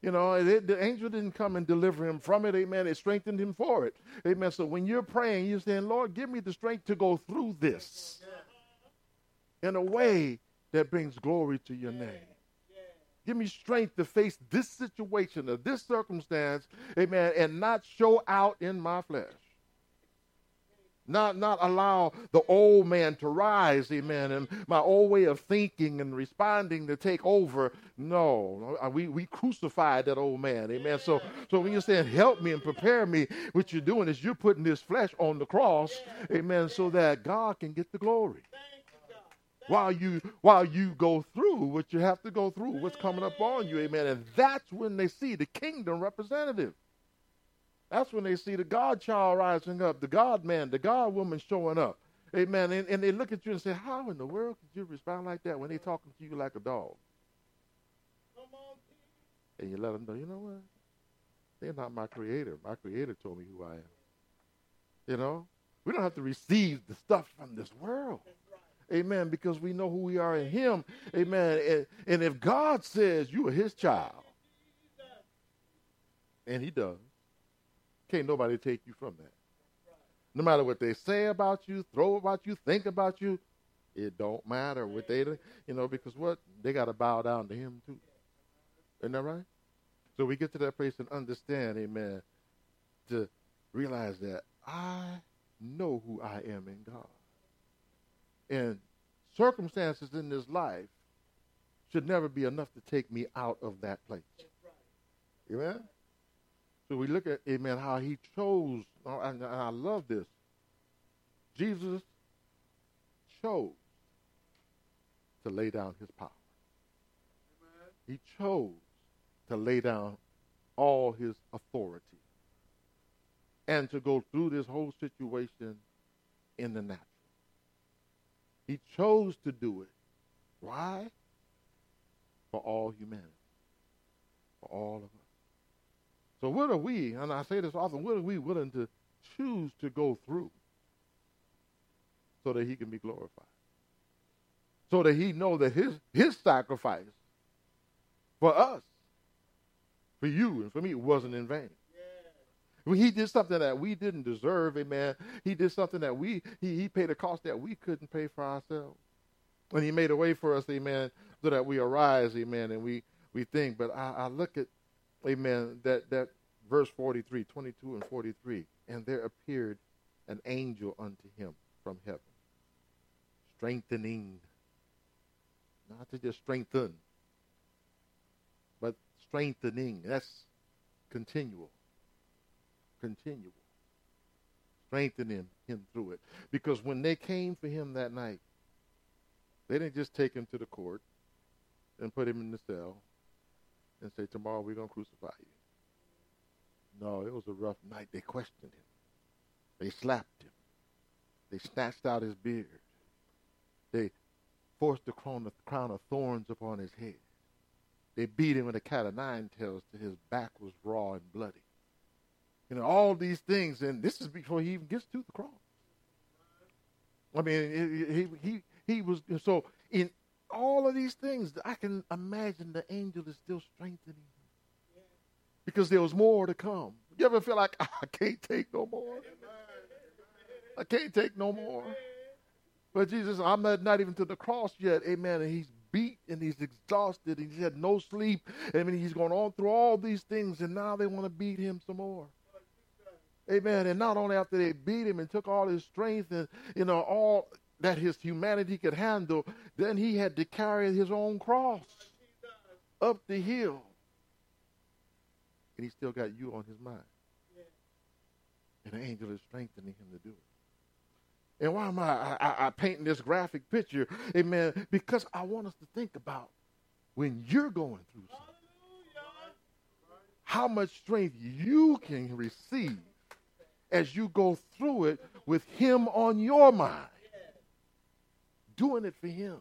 You know, it, the angel didn't come and deliver him from it. Amen. It strengthened him for it. Amen. So when you're praying, you're saying, Lord, give me the strength to go through this in a way that brings glory to your name. Give me strength to face this situation or this circumstance, amen, and not show out in my flesh. Not, not allow the old man to rise, amen, and my old way of thinking and responding to take over. No, uh, we, we crucified that old man, amen. So, so when you're saying help me and prepare me, what you're doing is you're putting this flesh on the cross, amen, so that God can get the glory. While you while you go through what you have to go through, what's coming up on you, amen. And that's when they see the kingdom representative. That's when they see the God child rising up, the God man, the God woman showing up. Amen. And, and they look at you and say, How in the world could you respond like that when they're talking to you like a dog? And you let them know, you know what? They're not my creator. My creator told me who I am. You know? We don't have to receive the stuff from this world. Amen. Because we know who we are in Him. Amen. And, and if God says you are His child, and He does, can't nobody take you from that. No matter what they say about you, throw about you, think about you, it don't matter what they, you know, because what they got to bow down to Him too. Isn't that right? So we get to that place and understand, Amen, to realize that I know who I am in God, and circumstances in this life should never be enough to take me out of that place. Amen. So we look at, amen, how he chose, oh, and I love this. Jesus chose to lay down his power. Amen. He chose to lay down all his authority and to go through this whole situation in the natural. He chose to do it. Why? For all humanity, for all of us. So what are we, and I say this often, what are we willing to choose to go through so that he can be glorified? So that he know that his his sacrifice for us, for you and for me, wasn't in vain. He did something that we didn't deserve, amen. He did something that we he, he paid a cost that we couldn't pay for ourselves. And he made a way for us, amen, so that we arise, amen, and we, we think. But I, I look at amen, that, that verse 43, 22 and 43. And there appeared an angel unto him from heaven, strengthening, not to just strengthen, but strengthening. That's continual. Continual. Strengthening him through it. Because when they came for him that night, they didn't just take him to the court and put him in the cell and say, Tomorrow we're going to crucify you. No, it was a rough night. They questioned him, they slapped him, they snatched out his beard, they forced the crown of, crown of thorns upon his head. They beat him with a cat of nine tails till his back was raw and bloody. You know, all these things, and this is before he even gets to the cross. I mean, he he he was so in all of these things, I can imagine the angel is still strengthening him. Because there was more to come. You ever feel like, I can't take no more? I can't take no more. But Jesus, I'm not, not even to the cross yet. Amen. And he's beat and he's exhausted. And he's had no sleep. I mean, he's gone on through all these things, and now they want to beat him some more. Amen. And not only after they beat him and took all his strength and, you know, all that his humanity could handle, then he had to carry his own cross up the hill. And he still got you on his mind. And the angel is strengthening him to do it. And why am I, I, I painting this graphic picture? Amen. Because I want us to think about when you're going through something, how much strength you can receive as you go through it with Him on your mind. Doing it for Him.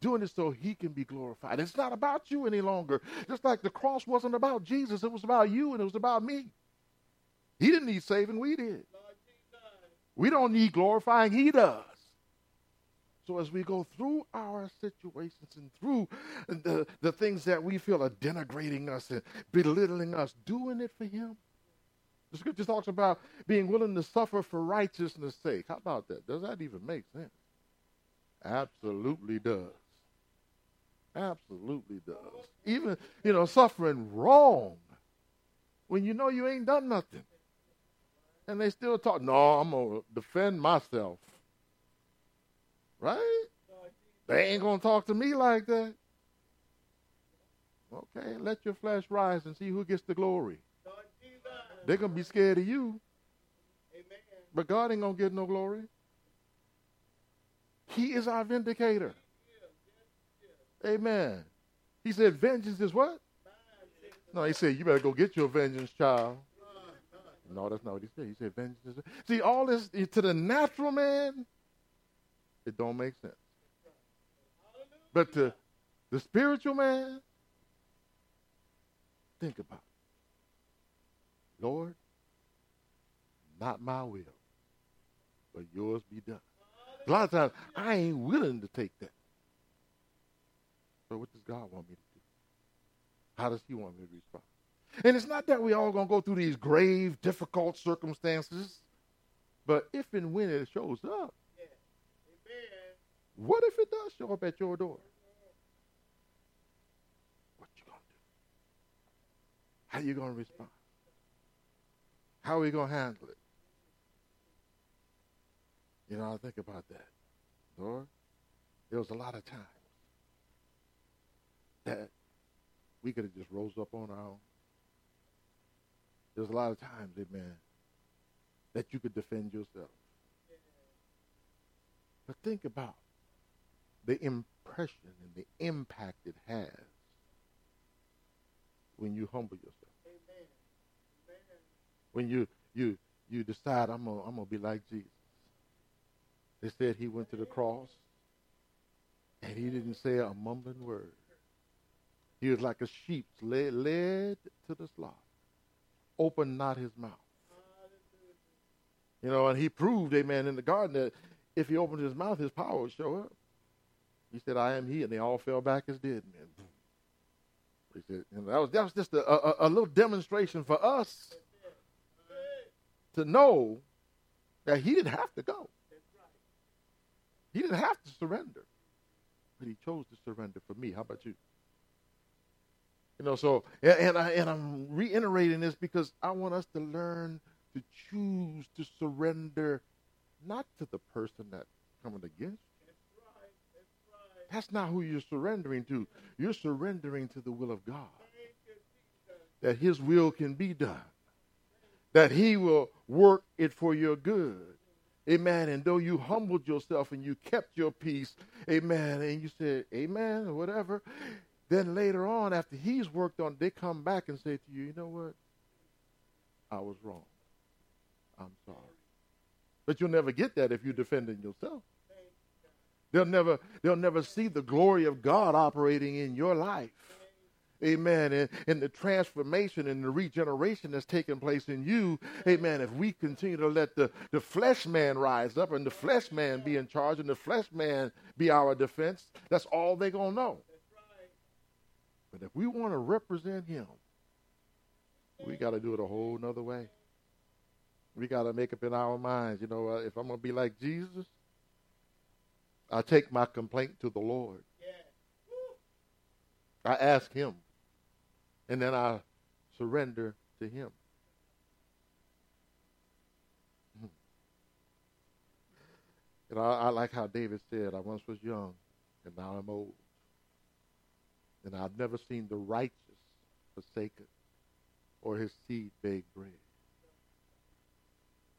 Doing it so He can be glorified. It's not about you any longer. Just like the cross wasn't about Jesus, it was about you and it was about me. He didn't need saving, we did. We don't need glorifying, He does. So as we go through our situations and through the, the things that we feel are denigrating us and belittling us, doing it for Him, the scripture talks about being willing to suffer for righteousness' sake. How about that? Does that even make sense? Absolutely does. Absolutely does. Even, you know, suffering wrong when you know you ain't done nothing. And they still talk, no, I'm going to defend myself. Right? They ain't going to talk to me like that. Okay, let your flesh rise and see who gets the glory. They're going to be scared of you. Amen. But God ain't going to get no glory. He is our vindicator. Amen. He said, vengeance is what? No, he said, you better go get your vengeance, child. No, that's not what he said. He said, vengeance is. See, all this to the natural man, it don't make sense. But to the spiritual man, think about it. Lord, not my will, but yours be done. A lot of times, I ain't willing to take that. So what does God want me to do? How does he want me to respond? And it's not that we all going to go through these grave, difficult circumstances, but if and when it shows up, what if it does show up at your door? What you going to do? How you going to respond? How are we going to handle it? You know, I think about that. Lord, there was a lot of times that we could have just rose up on our own. There's a lot of times, amen, that you could defend yourself. But think about the impression and the impact it has when you humble yourself when you you you decide I'm gonna I'm gonna be like Jesus. They said he went to the cross and he didn't say a mumbling word. He was like a sheep led, led to the slaughter. Opened not his mouth. You know, and he proved, amen, in the garden that if he opened his mouth, his power would show up. He said, I am he, and they all fell back as dead men. He said, you know, that was that was just a, a, a little demonstration for us to know that he didn't have to go. He didn't have to surrender. But he chose to surrender for me. How about you? You know, so and, and I and I'm reiterating this because I want us to learn to choose to surrender not to the person that's coming against you. That's not who you're surrendering to. You're surrendering to the will of God. That his will can be done that he will work it for your good. Amen. And though you humbled yourself and you kept your peace, amen, and you said, amen, or whatever, then later on, after he's worked on, they come back and say to you, you know what? I was wrong. I'm sorry. But you'll never get that if you're defending yourself. They'll never, they'll never see the glory of God operating in your life. Amen. And, and the transformation and the regeneration that's taking place in you. Amen. If we continue to let the, the flesh man rise up and the flesh man be in charge and the flesh man be our defense, that's all they're going to know. But if we want to represent him, we got to do it a whole nother way. We got to make up in our minds, you know, uh, if I'm going to be like Jesus, I take my complaint to the Lord. I ask Him, and then I surrender to Him. Hmm. You know, I, I like how David said, I once was young, and now I'm old. And I've never seen the righteous forsaken or his seed beg bread.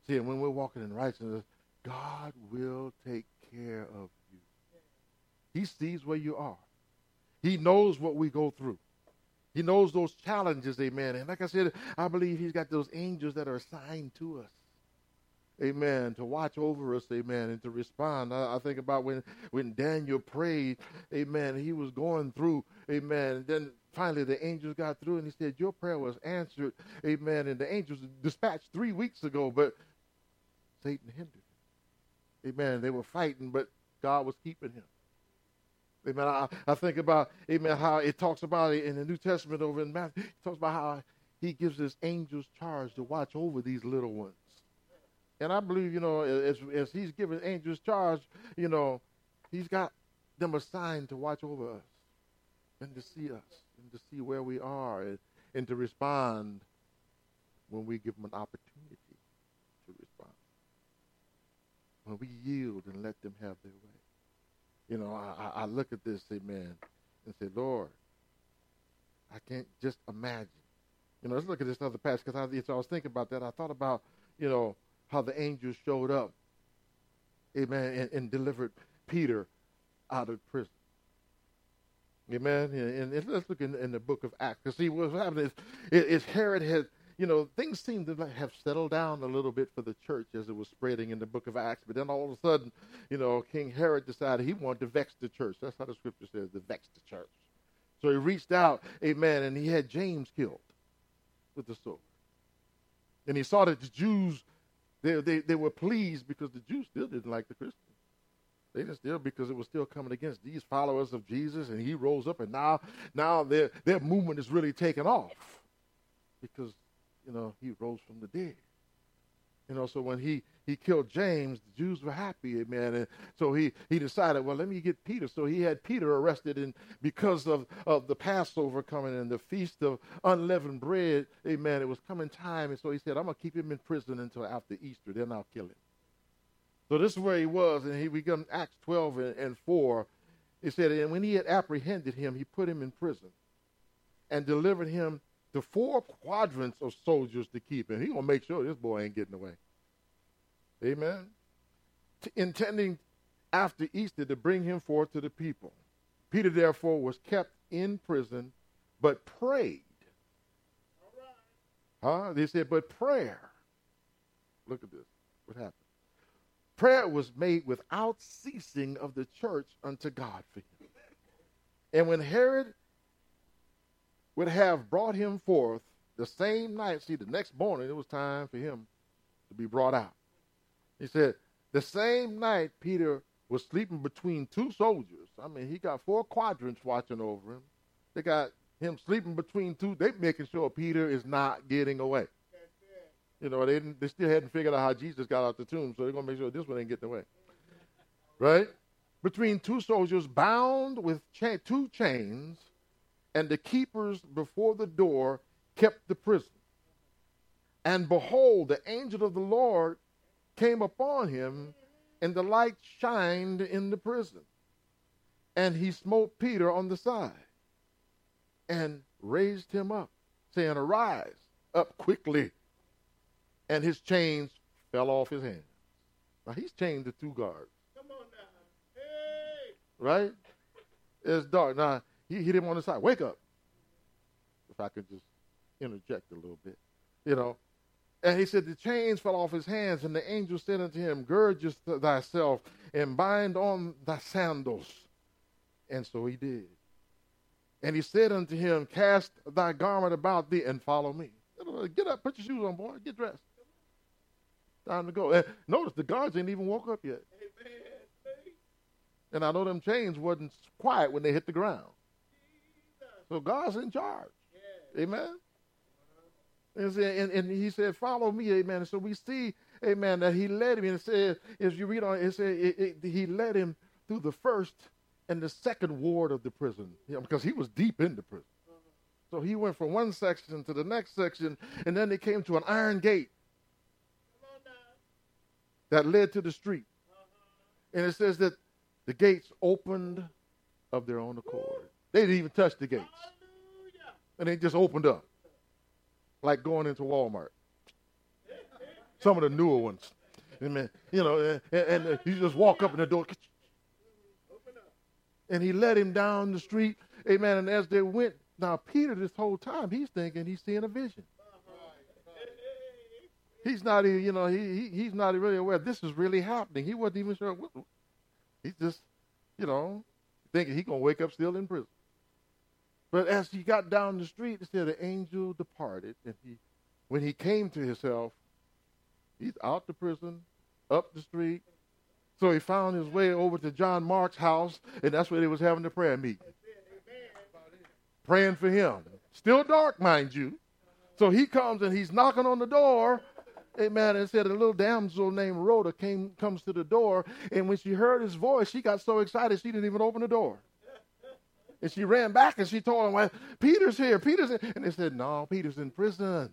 See, and when we're walking in righteousness, God will take care of you. He sees where you are. He knows what we go through. He knows those challenges, amen. And like I said, I believe he's got those angels that are assigned to us. Amen. To watch over us, amen, and to respond. I, I think about when, when Daniel prayed, amen, he was going through, amen. And then finally the angels got through and he said, Your prayer was answered, amen. And the angels dispatched three weeks ago, but Satan hindered. Amen. They were fighting, but God was keeping him. Amen. I, I think about, amen, how it talks about it in the New Testament over in Matthew. It talks about how he gives his angels charge to watch over these little ones. And I believe, you know, as, as he's giving angels charge, you know, he's got them assigned to watch over us and to see us and to see where we are and, and to respond when we give them an opportunity to respond. When we yield and let them have their way. You know, I, I look at this, amen, and say, Lord, I can't just imagine. You know, let's look at this other passage because I, I was thinking about that. I thought about, you know, how the angels showed up, amen, and, and delivered Peter out of prison. Amen. And, and let's look in, in, the book of Acts. Because see, what's happening is, is Herod had, you know, things seemed to have settled down a little bit for the church as it was spreading in the book of Acts. But then all of a sudden, you know, King Herod decided he wanted to vex the church. That's how the scripture says, to vex the church. So he reached out, amen, and he had James killed with the sword. And he saw that the Jews they, they, they were pleased because the Jews still didn't like the Christians. They didn't still because it was still coming against these followers of Jesus, and he rose up, and now now their their movement is really taking off because you know he rose from the dead. You know, so when he he killed James, the Jews were happy, amen. And so he, he decided, well, let me get Peter. So he had Peter arrested and because of, of the Passover coming and the feast of unleavened bread, amen, it was coming time. And so he said, I'm going to keep him in prison until after Easter, then I'll kill him. So this is where he was, and he began Acts 12 and, and 4. He said, and when he had apprehended him, he put him in prison and delivered him to four quadrants of soldiers to keep him. He gonna make sure this boy ain't getting away. Amen. T- intending after Easter to bring him forth to the people. Peter, therefore, was kept in prison, but prayed. Huh? They said, but prayer. Look at this. What happened? Prayer was made without ceasing of the church unto God for him. And when Herod would have brought him forth the same night, see, the next morning it was time for him to be brought out. He said, the same night Peter was sleeping between two soldiers. I mean, he got four quadrants watching over him. They got him sleeping between two. They making sure Peter is not getting away. You know, they didn't, they still hadn't figured out how Jesus got out the tomb, so they're gonna make sure this one ain't getting away. Right? Between two soldiers bound with cha- two chains, and the keepers before the door kept the prison. And behold, the angel of the Lord came upon him, and the light shined in the prison. And he smote Peter on the side and raised him up, saying, Arise up quickly. And his chains fell off his hands. Now he's chained to two guards. Come on now. Hey! Right? It's dark. Now he hit him on the side. Wake up. If I could just interject a little bit. You know, and he said, The chains fell off his hands, and the angel said unto him, Gird thyself and bind on thy sandals. And so he did. And he said unto him, Cast thy garment about thee and follow me. Get up, put your shoes on, boy, get dressed. Time to go. And notice the guards ain't even woke up yet. And I know them chains wasn't quiet when they hit the ground. So God's in charge. Amen. And, and, and he said, Follow me, amen. And so we see, amen, that he led him. And it says, as you read on, it says it, it, he led him through the first and the second ward of the prison know, because he was deep in the prison. So he went from one section to the next section, and then they came to an iron gate that led to the street. And it says that the gates opened of their own accord. They didn't even touch the gates. And they just opened up. Like going into Walmart. Some of the newer ones. Amen. You know, and, and you just walk up in the door. And he led him down the street. Amen. And as they went, now Peter, this whole time, he's thinking he's seeing a vision. He's not even, you know, he, he he's not really aware this is really happening. He wasn't even sure. He's just, you know, thinking he's gonna wake up still in prison. But as he got down the street, it said the angel departed, and he, when he came to himself, he's out the prison, up the street. So he found his way over to John Mark's house, and that's where they was having the prayer meeting. Praying for him. Still dark, mind you. So he comes and he's knocking on the door, Amen. And said a little damsel named Rhoda came comes to the door, and when she heard his voice, she got so excited she didn't even open the door. And she ran back and she told him, well, Peter's here, Peter's here. And they said, No, Peter's in prison.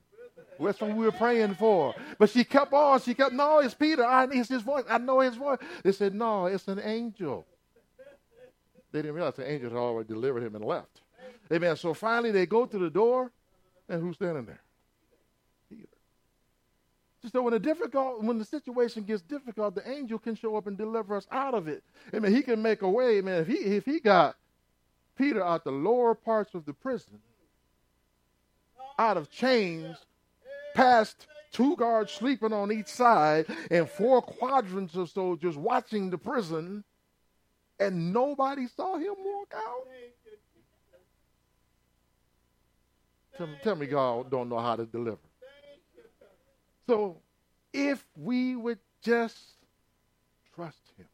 That's what we were praying for. But she kept on. She kept, No, it's Peter. I, it's his voice. I know his voice. They said, No, it's an angel. They didn't realize the angel had already delivered him and left. Amen. So finally they go to the door, and who's standing there? Peter. So when the difficult, when the situation gets difficult, the angel can show up and deliver us out of it. I mean, he can make a way. Man, if he if he got Peter out the lower parts of the prison, out of chains, past two guards sleeping on each side, and four quadrants of soldiers watching the prison, and nobody saw him walk out. Tell, tell me, God don't know how to deliver. So if we would just trust him,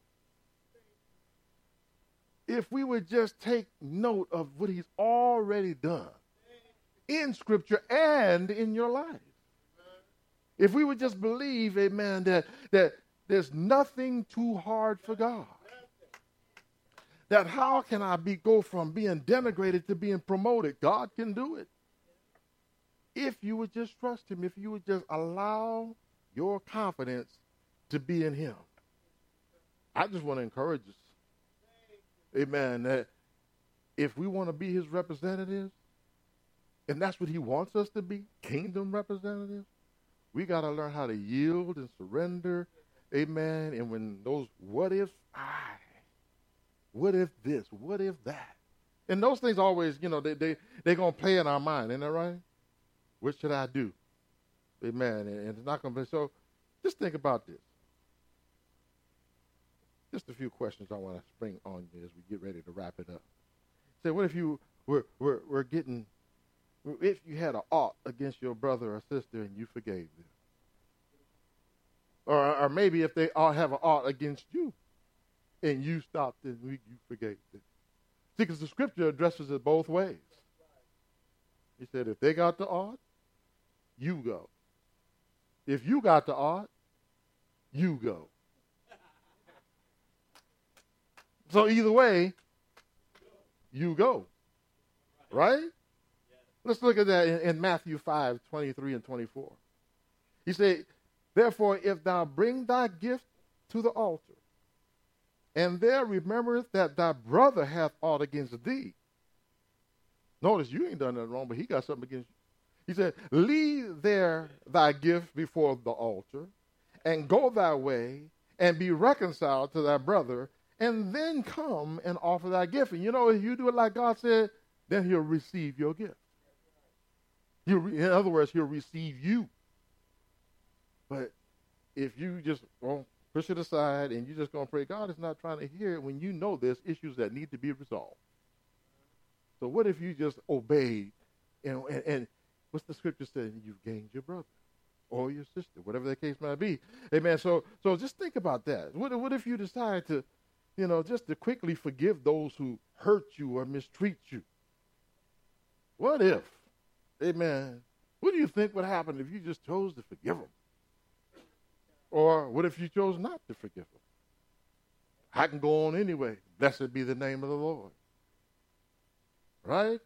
if we would just take note of what he's already done in Scripture and in your life, if we would just believe, amen, that, that there's nothing too hard for God. That how can I be go from being denigrated to being promoted? God can do it if you would just trust him, if you would just allow your confidence to be in him. I just want to encourage. Amen. That if we want to be his representatives, and that's what he wants us to be, kingdom representatives, we got to learn how to yield and surrender. Amen. And when those what if I, what if this, what if that? And those things always, you know, they, they, they're to play in our mind. Isn't that right? What should I do? Amen. And, it's not to be so. Just think about this. Just a few questions I want to spring on you as we get ready to wrap it up. Say, what if you were, were, were getting, if you had an ought against your brother or sister and you forgave them? Or, or maybe if they all have an ought against you and you stopped and you forgave them. See, because the scripture addresses it both ways. He said, if they got the ought, you go. If you got the art, you go. So either way, you go. Right? Let's look at that in, in, Matthew 5, 23 and 24. He said, Therefore, if thou bring thy gift to the altar, and there remembereth that thy brother hath aught against thee. Notice you ain't done nothing wrong, but he got something against you. He said, Leave there thy gift before the altar, and go thy way, and be reconciled to thy brother, and then come and offer thy gift. And you know, if you do it like God said, then he'll receive your gift. He'll, in other words, he'll receive you. But if you just well, push it aside and you're just going to pray, God is not trying to hear it when you know there's issues that need to be resolved. So what if you just obeyed and, and, and What's the scripture saying? You've gained your brother or your sister, whatever the case might be. Amen. So, so just think about that. What, what if you decide to, you know, just to quickly forgive those who hurt you or mistreat you? What if, amen, What do you think would happen if you just chose to forgive them? Or what if you chose not to forgive them? I can go on anyway. Blessed be the name of the Lord. Right?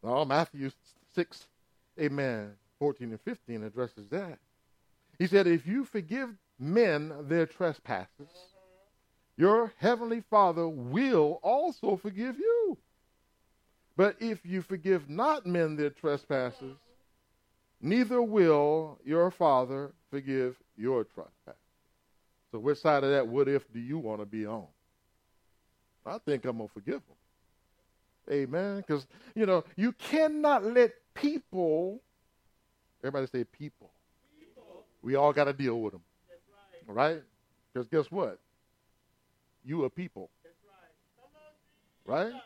Well, Matthew 6, amen, 14 and 15 addresses that. He said, If you forgive men their trespasses, your heavenly Father will also forgive you. But if you forgive not men their trespasses, neither will your Father forgive your trespasses. So, which side of that what if do you want to be on? I think I'm going to forgive them. Amen. Because, you know, you cannot let people, everybody say people. people. We all got to deal with them. right? Because guess what? You are people. Right? right?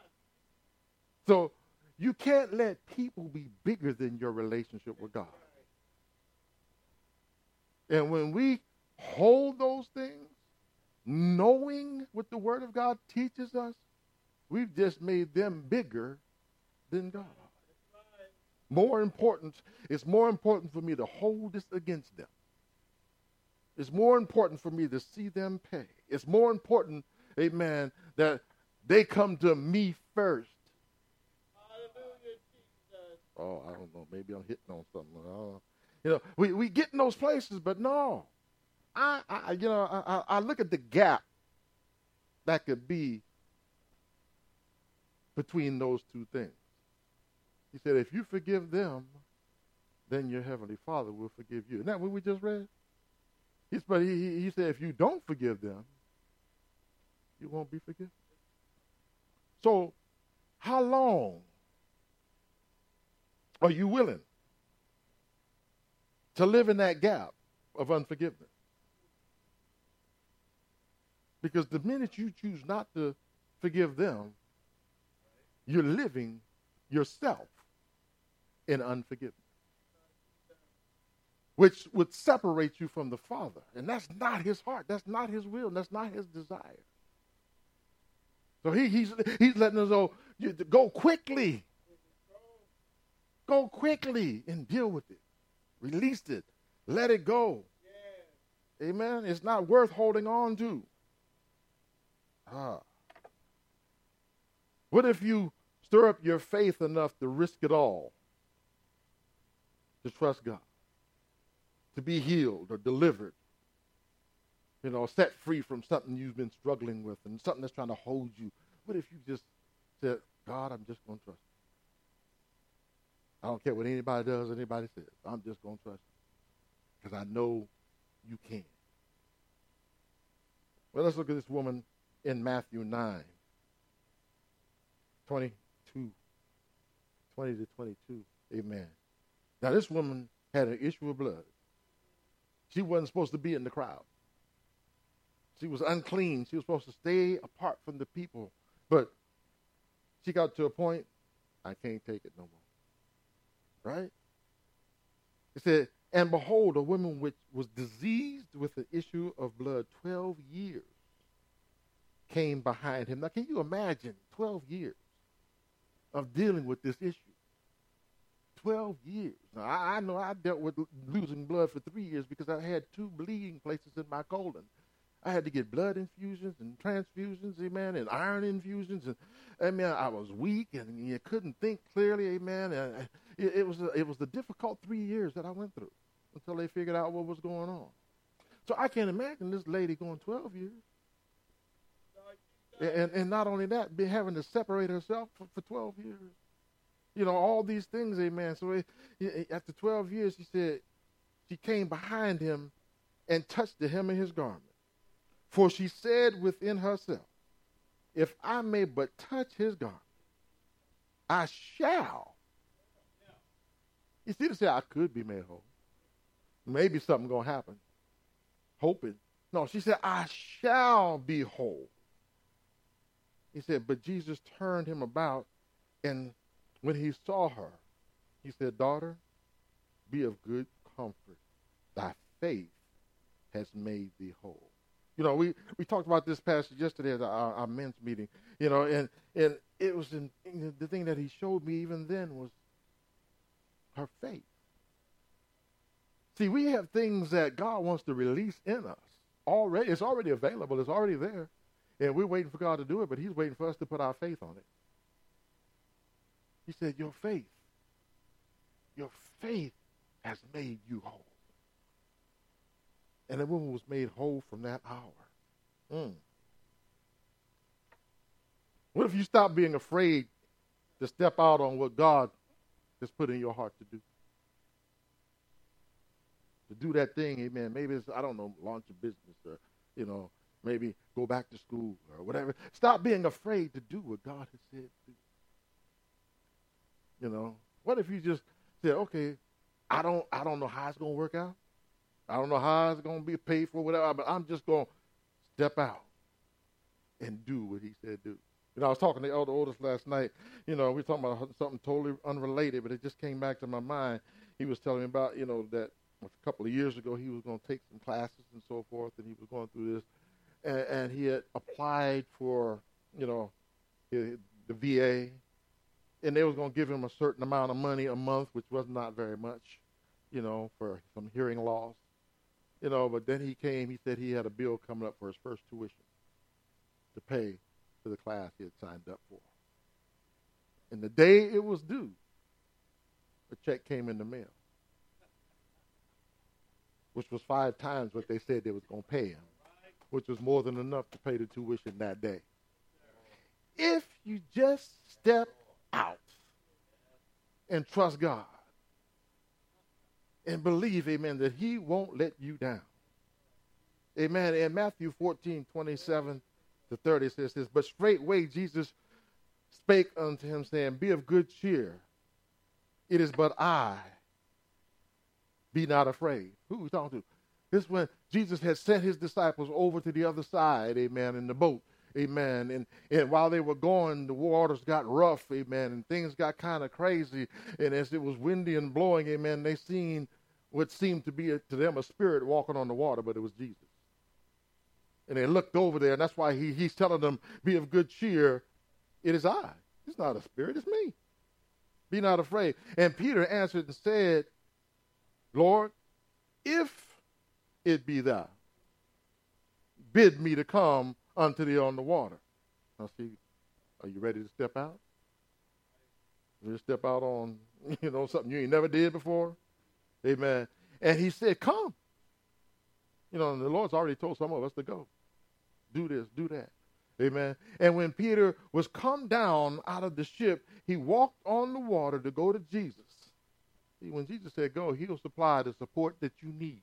So you can't let people be bigger than your relationship with God. And when we hold those things, knowing what the Word of God teaches us, we've just made them bigger than God. More important, it's more important for me to hold this against them. It's more important for me to see them pay. It's more important, amen, that they come to me first. Oh, I don't know. Maybe I'm hitting on something. You know, we, we get in those places, but no. I, I you know, I, I look at the gap that could be between those two things. He said, if you forgive them, then your heavenly Father will forgive you. Isn't that what we just read? He's, but he, he said, if you don't forgive them, you won't be forgiven. So, how long are you willing to live in that gap of unforgiveness? Because the minute you choose not to forgive them, you're living yourself in unforgiveness, which would separate you from the Father. And that's not his heart. That's not his will. That's not his desire. So he, he's, he's letting us know go quickly. Go quickly and deal with it. Release it. Let it go. Yeah. Amen. It's not worth holding on to. Ah. What if you stir up your faith enough to risk it all? To trust God. To be healed or delivered. You know, set free from something you've been struggling with and something that's trying to hold you. What if you just said, God, I'm just going to trust you. I don't care what anybody does, anybody says. I'm just going to trust you. Because I know you can. Well, let's look at this woman in Matthew 9, 22, 20 to 22. Amen. Now, this woman had an issue of blood. She wasn't supposed to be in the crowd. She was unclean. She was supposed to stay apart from the people. But she got to a point, I can't take it no more. Right? It said, And behold, a woman which was diseased with the issue of blood 12 years came behind him. Now, can you imagine 12 years of dealing with this issue? 12 years. Now, I, I, know I dealt with losing blood for three years because I had two bleeding places in my colon. I had to get blood infusions and transfusions, amen, and iron infusions. And, amen, I was weak and you couldn't think clearly, amen. And it, it, was a, it was the difficult three years that I went through until they figured out what was going on. So I can't imagine this lady going 12 years. And, and not only that, be having to separate herself for, for 12 years. You know, all these things, amen. So it, after 12 years, she said, she came behind him and touched the hem of his garment. For she said within herself, If I may but touch his garment, I shall. You see, to say I could be made whole. Maybe something to happen. Hoping. No, she said, I shall be whole. He said, but Jesus turned him about, and when he saw her, he said, Daughter, be of good comfort. Thy faith has made thee whole. You know, we, we talked about this passage yesterday at our, our men's meeting, you know, and, and it was in, the thing that he showed me even then was her faith. See, we have things that God wants to release in us already. It's already available. It's already there. And we're waiting for God to do it, but he's waiting for us to put our faith on it. He said, your faith, your faith has made you whole. And the woman was made whole from that hour. Mm. What if you stop being afraid to step out on what God has put in your heart to do? To do that thing, amen. Maybe it's, I don't know, launch a business or, you know, maybe go back to school or whatever. Stop being afraid to do what God has said to do. You know, what if you just said, okay, I don't, I don't know how it's going to work out. I don't know how it's going to be paid for, whatever, but I'm just going to step out and do what he said do. You know, I was talking to Elder Otis last night. You know, we were talking about something totally unrelated, but it just came back to my mind. He was telling me about, you know, that a couple of years ago he was going to take some classes and so forth, and he was going through this, and, and he had applied for, you know, the VA, and they was going to give him a certain amount of money a month, which was not very much, you know, for some hearing loss, you know. But then he came. He said he had a bill coming up for his first tuition to pay for the class he had signed up for. And the day it was due, a check came in the mail, which was five times what they said they was going to pay him, which was more than enough to pay the tuition that day. If you just step out and trust God and believe, amen, that he won't let you down. Amen. In Matthew 14, 27 to 30 says this, But straightway Jesus spake unto him, saying, Be of good cheer. It is but I. Be not afraid. Who we talking to? This when Jesus had sent his disciples over to the other side, amen, in the boat. Amen. And, and while they were going, the waters got rough, amen, and things got kind of crazy. And as it was windy and blowing, amen, they seen what seemed to be a, to them a spirit walking on the water, but it was Jesus. And they looked over there, and that's why he, he's telling them, Be of good cheer. It is I. It's not a spirit, it's me. Be not afraid. And Peter answered and said, Lord, if it be thou, bid me to come unto thee on the water. Now, see, are you ready to step out? You step out on, you know, something you ain't never did before? Amen. And he said, Come. You know, and the Lord's already told some of us to go do this, do that. Amen. And when Peter was come down out of the ship, he walked on the water to go to Jesus. See, when Jesus said go, he'll supply the support that you need.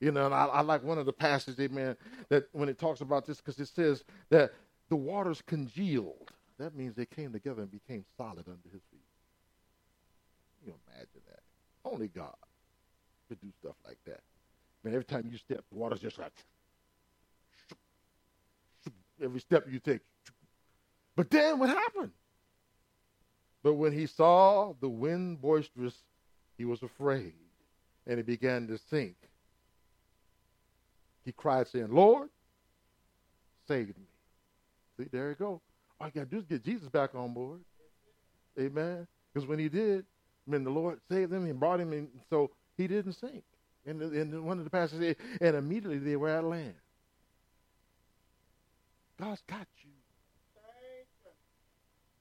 You know, and I, I like one of the passages, amen, that when it talks about this, because it says that the waters congealed. That means they came together and became solid under his feet. You imagine that. Only God could do stuff like that. Man, every time you step, the water's just like every step you take. But then what happened? But when he saw the wind boisterous, he was afraid, and he began to sink. He cried, saying, Lord, save me. See, there you go. All you got to do is get Jesus back on board. Amen. Because when he did, I mean, the Lord saved him and brought him in, so he didn't sink. And, and one of the pastors said, and immediately they were at land. God's got you.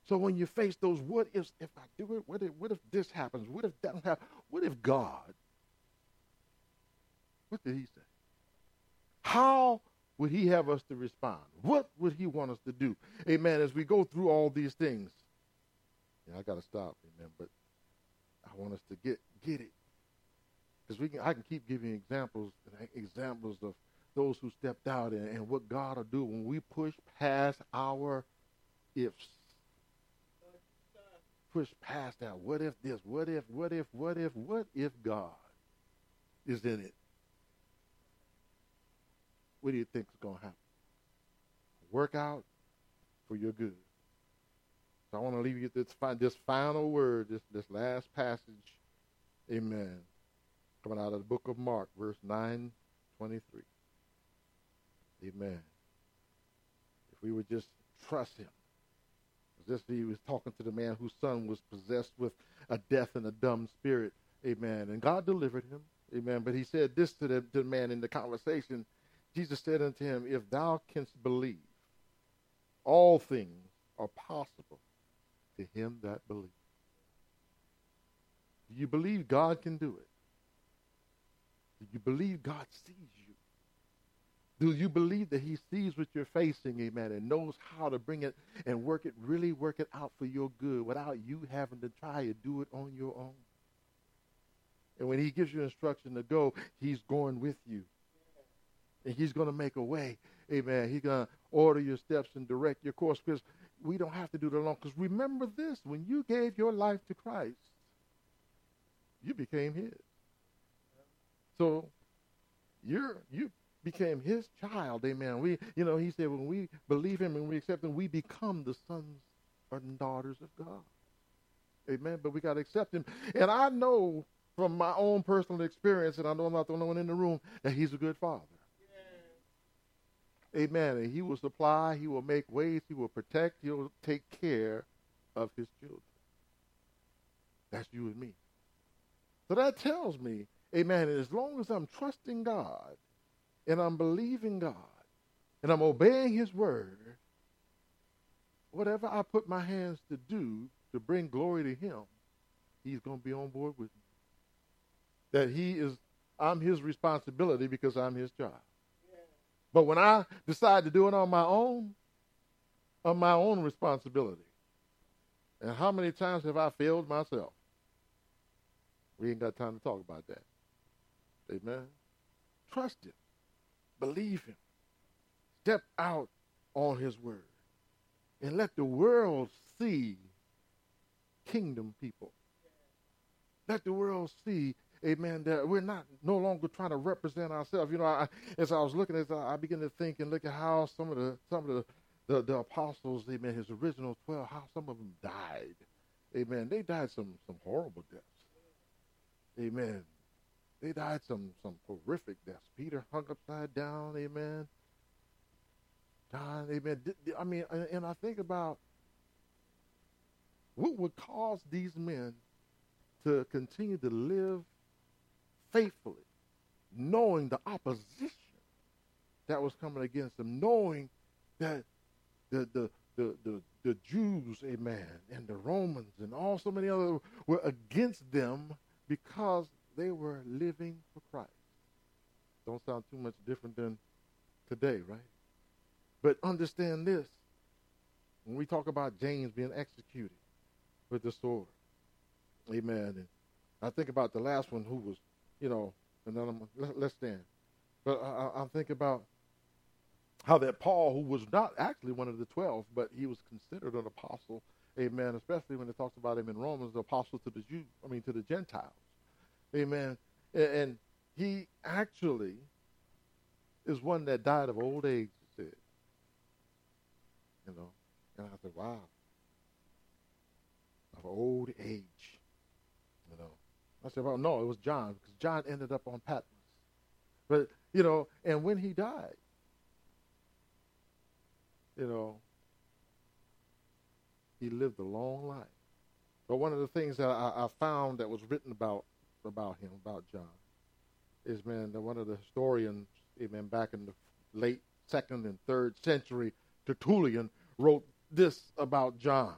So when you face those what ifs, if I do it, what if, what if this happens? What if that happens? What if God? What did he say? How would he have us to respond? What would he want us to do? Amen. As we go through all these things. Yeah, I gotta stop, amen. But I want us to get get it. Because we can I can keep giving examples examples of those who stepped out and, and what God will do when we push past our ifs. Push past that. What if this? What if, what if, what if, what if God is in it? What do you think is going to happen? Work out for your good. So I want to leave you this, this final word, this, this last passage. Amen. Coming out of the book of Mark, verse 9, 23. Amen. If we would just trust him. Just he was talking to the man whose son was possessed with a deaf and a dumb spirit. Amen. And God delivered him. Amen. But he said this to the, to the man in the conversation. Jesus said unto him, If thou canst believe, all things are possible to him that believes. Do you believe God can do it? Do you believe God sees you? Do you believe that he sees what you're facing, amen, and knows how to bring it and work it, really work it out for your good without you having to try to do it on your own? And when he gives you instruction to go, he's going with you. And he's going to make a way. Amen. He's going to order your steps and direct your course because we don't have to do it alone. Because remember this when you gave your life to Christ, you became his. So you're you became his child, amen. We you know, he said when we believe him and we accept him, we become the sons and daughters of God. Amen. But we gotta accept him. And I know from my own personal experience, and I know I'm not the only one in the room, that he's a good father. Yeah. Amen. And he will supply, he will make ways, he will protect, he'll take care of his children. That's you and me. So that tells me, amen, as long as I'm trusting God and I'm believing God and I'm obeying his word, whatever I put my hands to do to bring glory to him, he's going to be on board with me that he is I'm his responsibility because I'm his child. But when I decide to do it on my own, on my own responsibility. And how many times have I failed myself? We ain't got time to talk about that. Amen. Trust him. Believe him. Step out on his word. And let the world see kingdom people. Let the world see amen, that we're not no longer trying to represent ourselves. You know, I, as I was looking, as I, I began to think and look at how some of the some of the the, the apostles, amen, his original twelve, how some of them died, amen. They died some some horrible deaths, amen. They died some some horrific deaths. Peter hung upside down, amen. John, amen. I mean, and I think about what would cause these men to continue to live faithfully, knowing the opposition that was coming against them, knowing that the the the the, the Jews, amen, and the Romans and all so many other were against them because they were living for Christ. Don't sound too much different than today, right? But understand this. When we talk about James being executed with the sword, amen. And I think about the last one who was you know, and then let, us stand. But I, I'm thinking about how that Paul, who was not actually one of the twelve, but he was considered an apostle, amen, especially when it talks about him in Romans, the apostle to the Jew, I mean to the Gentiles. Amen. And, he actually is one that died of old age, it said. You know. And I said, Wow. Of old age. You know. I said, well, no, it was John, because John ended up on Patmos. But, you know, and when he died, you know, he lived a long life. But one of the things that I, I found that was written about about him, about John, is man, that one of the historians, amen, back in the late second and third century, Tertullian wrote this about John.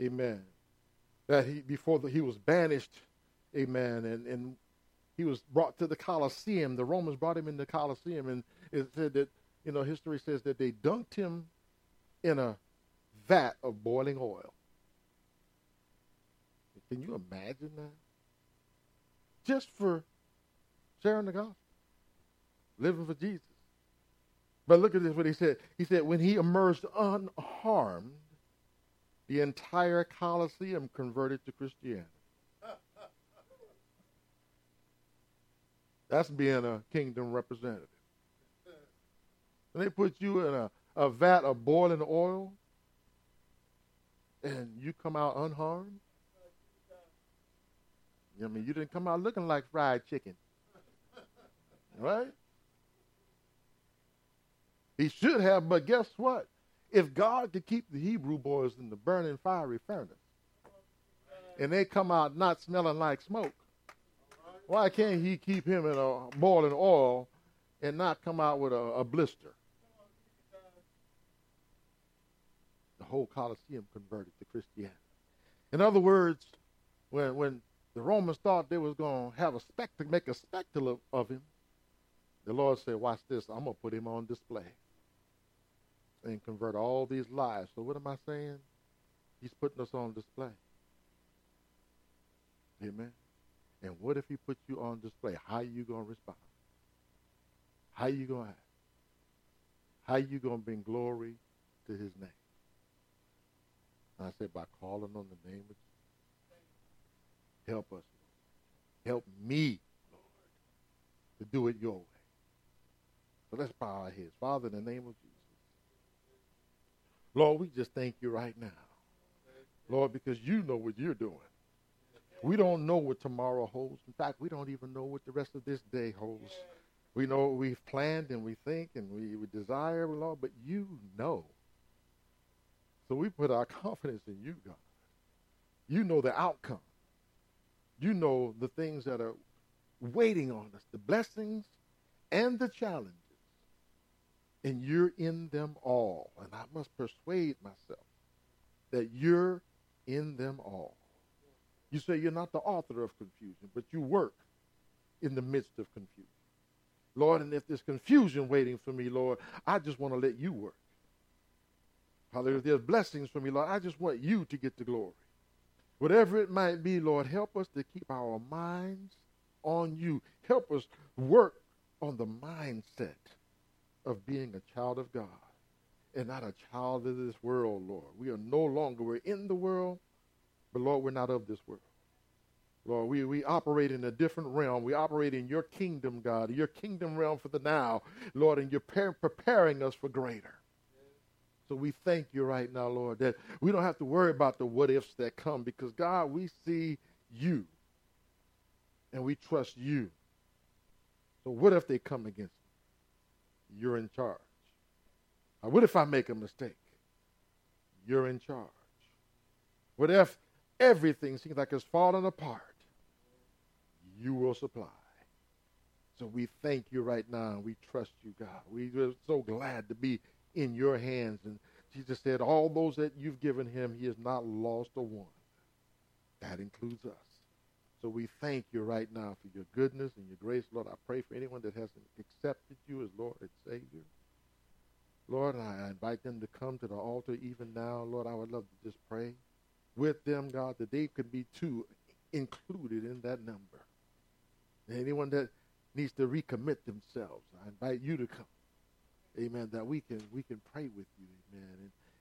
Amen that he before the, he was banished, amen, and, and he was brought to the Colosseum. The Romans brought him in the Colosseum, and it said that, you know, history says that they dunked him in a vat of boiling oil. Can you imagine that? Just for sharing the gospel, living for Jesus. But look at this, what he said. He said, when he emerged unharmed, the entire Colosseum converted to Christianity. That's being a kingdom representative. And they put you in a, a vat of boiling oil and you come out unharmed. I mean, you didn't come out looking like fried chicken. Right? He should have, but guess what? If God could keep the Hebrew boys in the burning fiery furnace, and they come out not smelling like smoke, Why can't he keep him in a boiling oil and not come out with a, a blister? The whole Colosseum converted to Christianity. In other words, when when the Romans thought they was going to have a spectacle, make a spectacle of, of him, the Lord said, watch this, I'm going to put him on display and convert all these lives. So what am I saying? He's putting us on display. Amen. And what if he puts you on display? How are you going to respond? How you going to act? How are you going to bring glory to his name? And I said, by calling on the name of Jesus. Help us. Help me, Lord, to do it your way. So let's bow our heads. Father, in the name of Jesus. Lord, we just thank you right now. Lord, because you know what you're doing. We don't know what tomorrow holds. In fact, we don't even know what the rest of this day holds. We know what we've planned and we think and we, we desire, Lord, but you know. So we put our confidence in you, God. You know the outcome. You know the things that are waiting on us, the blessings and the challenges. And you're in them all. And I must persuade myself that you're in them all. You say you're not the author of confusion, but you work in the midst of confusion. Lord, and if there's confusion waiting for me, Lord, I just want to let you work. Hallelujah. If there's blessings for me, Lord, I just want you to get the glory. Whatever it might be, Lord, help us to keep our minds on you. Help us work on the mindset of being a child of God and not a child of this world, Lord. We are no longer, we're in the world, but Lord, we're not of this world. Lord, we, we operate in a different realm. We operate in your kingdom, God, your kingdom realm for the now, Lord, and you're preparing us for greater. So we thank you right now, Lord, that we don't have to worry about the what ifs that come because, God, we see you and we trust you. So what if they come against me? You're in charge. Or what if I make a mistake? You're in charge. What if everything seems like it's falling apart? You will supply. So we thank you right now. And we trust you, God. We're so glad to be in your hands. And Jesus said, all those that you've given him, he has not lost a one. That includes us. So we thank you right now for your goodness and your grace. Lord, I pray for anyone that hasn't accepted you as Lord and Savior. Lord, I invite them to come to the altar even now. Lord, I would love to just pray with them, God, that they could be too included in that number. Anyone that needs to recommit themselves, I invite you to come. Amen. That we can we can pray with you, amen.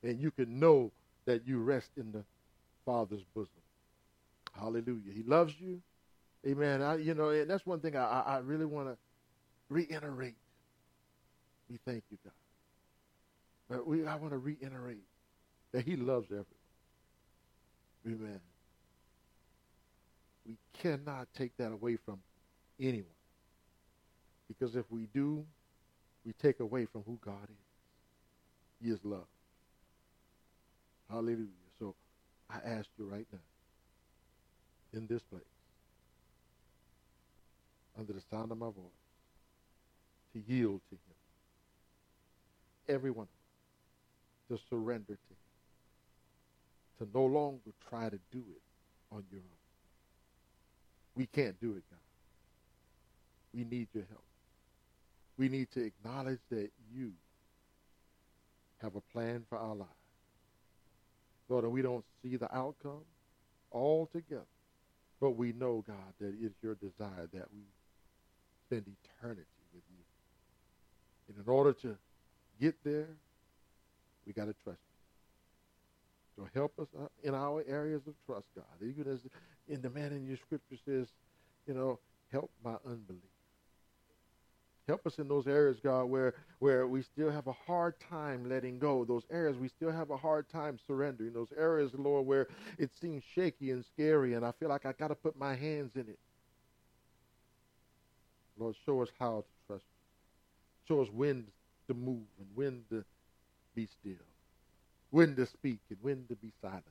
And, and you can know that you rest in the Father's bosom. Hallelujah. He loves you. Amen. I, you know, and that's one thing I, I really want to reiterate. We thank you, God. But we, I want to reiterate that He loves everyone. Amen. We cannot take that away from anyone. Because if we do, we take away from who God is. He is love. Hallelujah. So I ask you right now, in this place, under the sound of my voice, to yield to him. Everyone to surrender to him. To no longer try to do it on your own. We can't do it, God. We need your help. We need to acknowledge that you have a plan for our lives. Lord, and we don't see the outcome altogether. But we know, God, that it's your desire that we spend eternity with you. And in order to get there, we got to trust you. So help us uh, in our areas of trust, God. Even as in the man in your scripture says, you know, help my unbelief. Help us in those areas, God, where, where we still have a hard time letting go. Those areas we still have a hard time surrendering. Those areas, Lord, where it seems shaky and scary, and I feel like I got to put my hands in it. Lord, show us how to trust you. Show us when to move and when to be still, when to speak and when to be silent.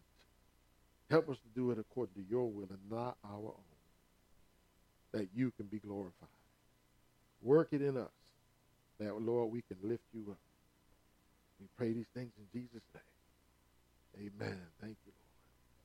Help us to do it according to your will and not our own. that you can be glorified. Work it in us that, Lord, we can lift you up. We pray these things in Jesus' name. Amen. Thank you, Lord.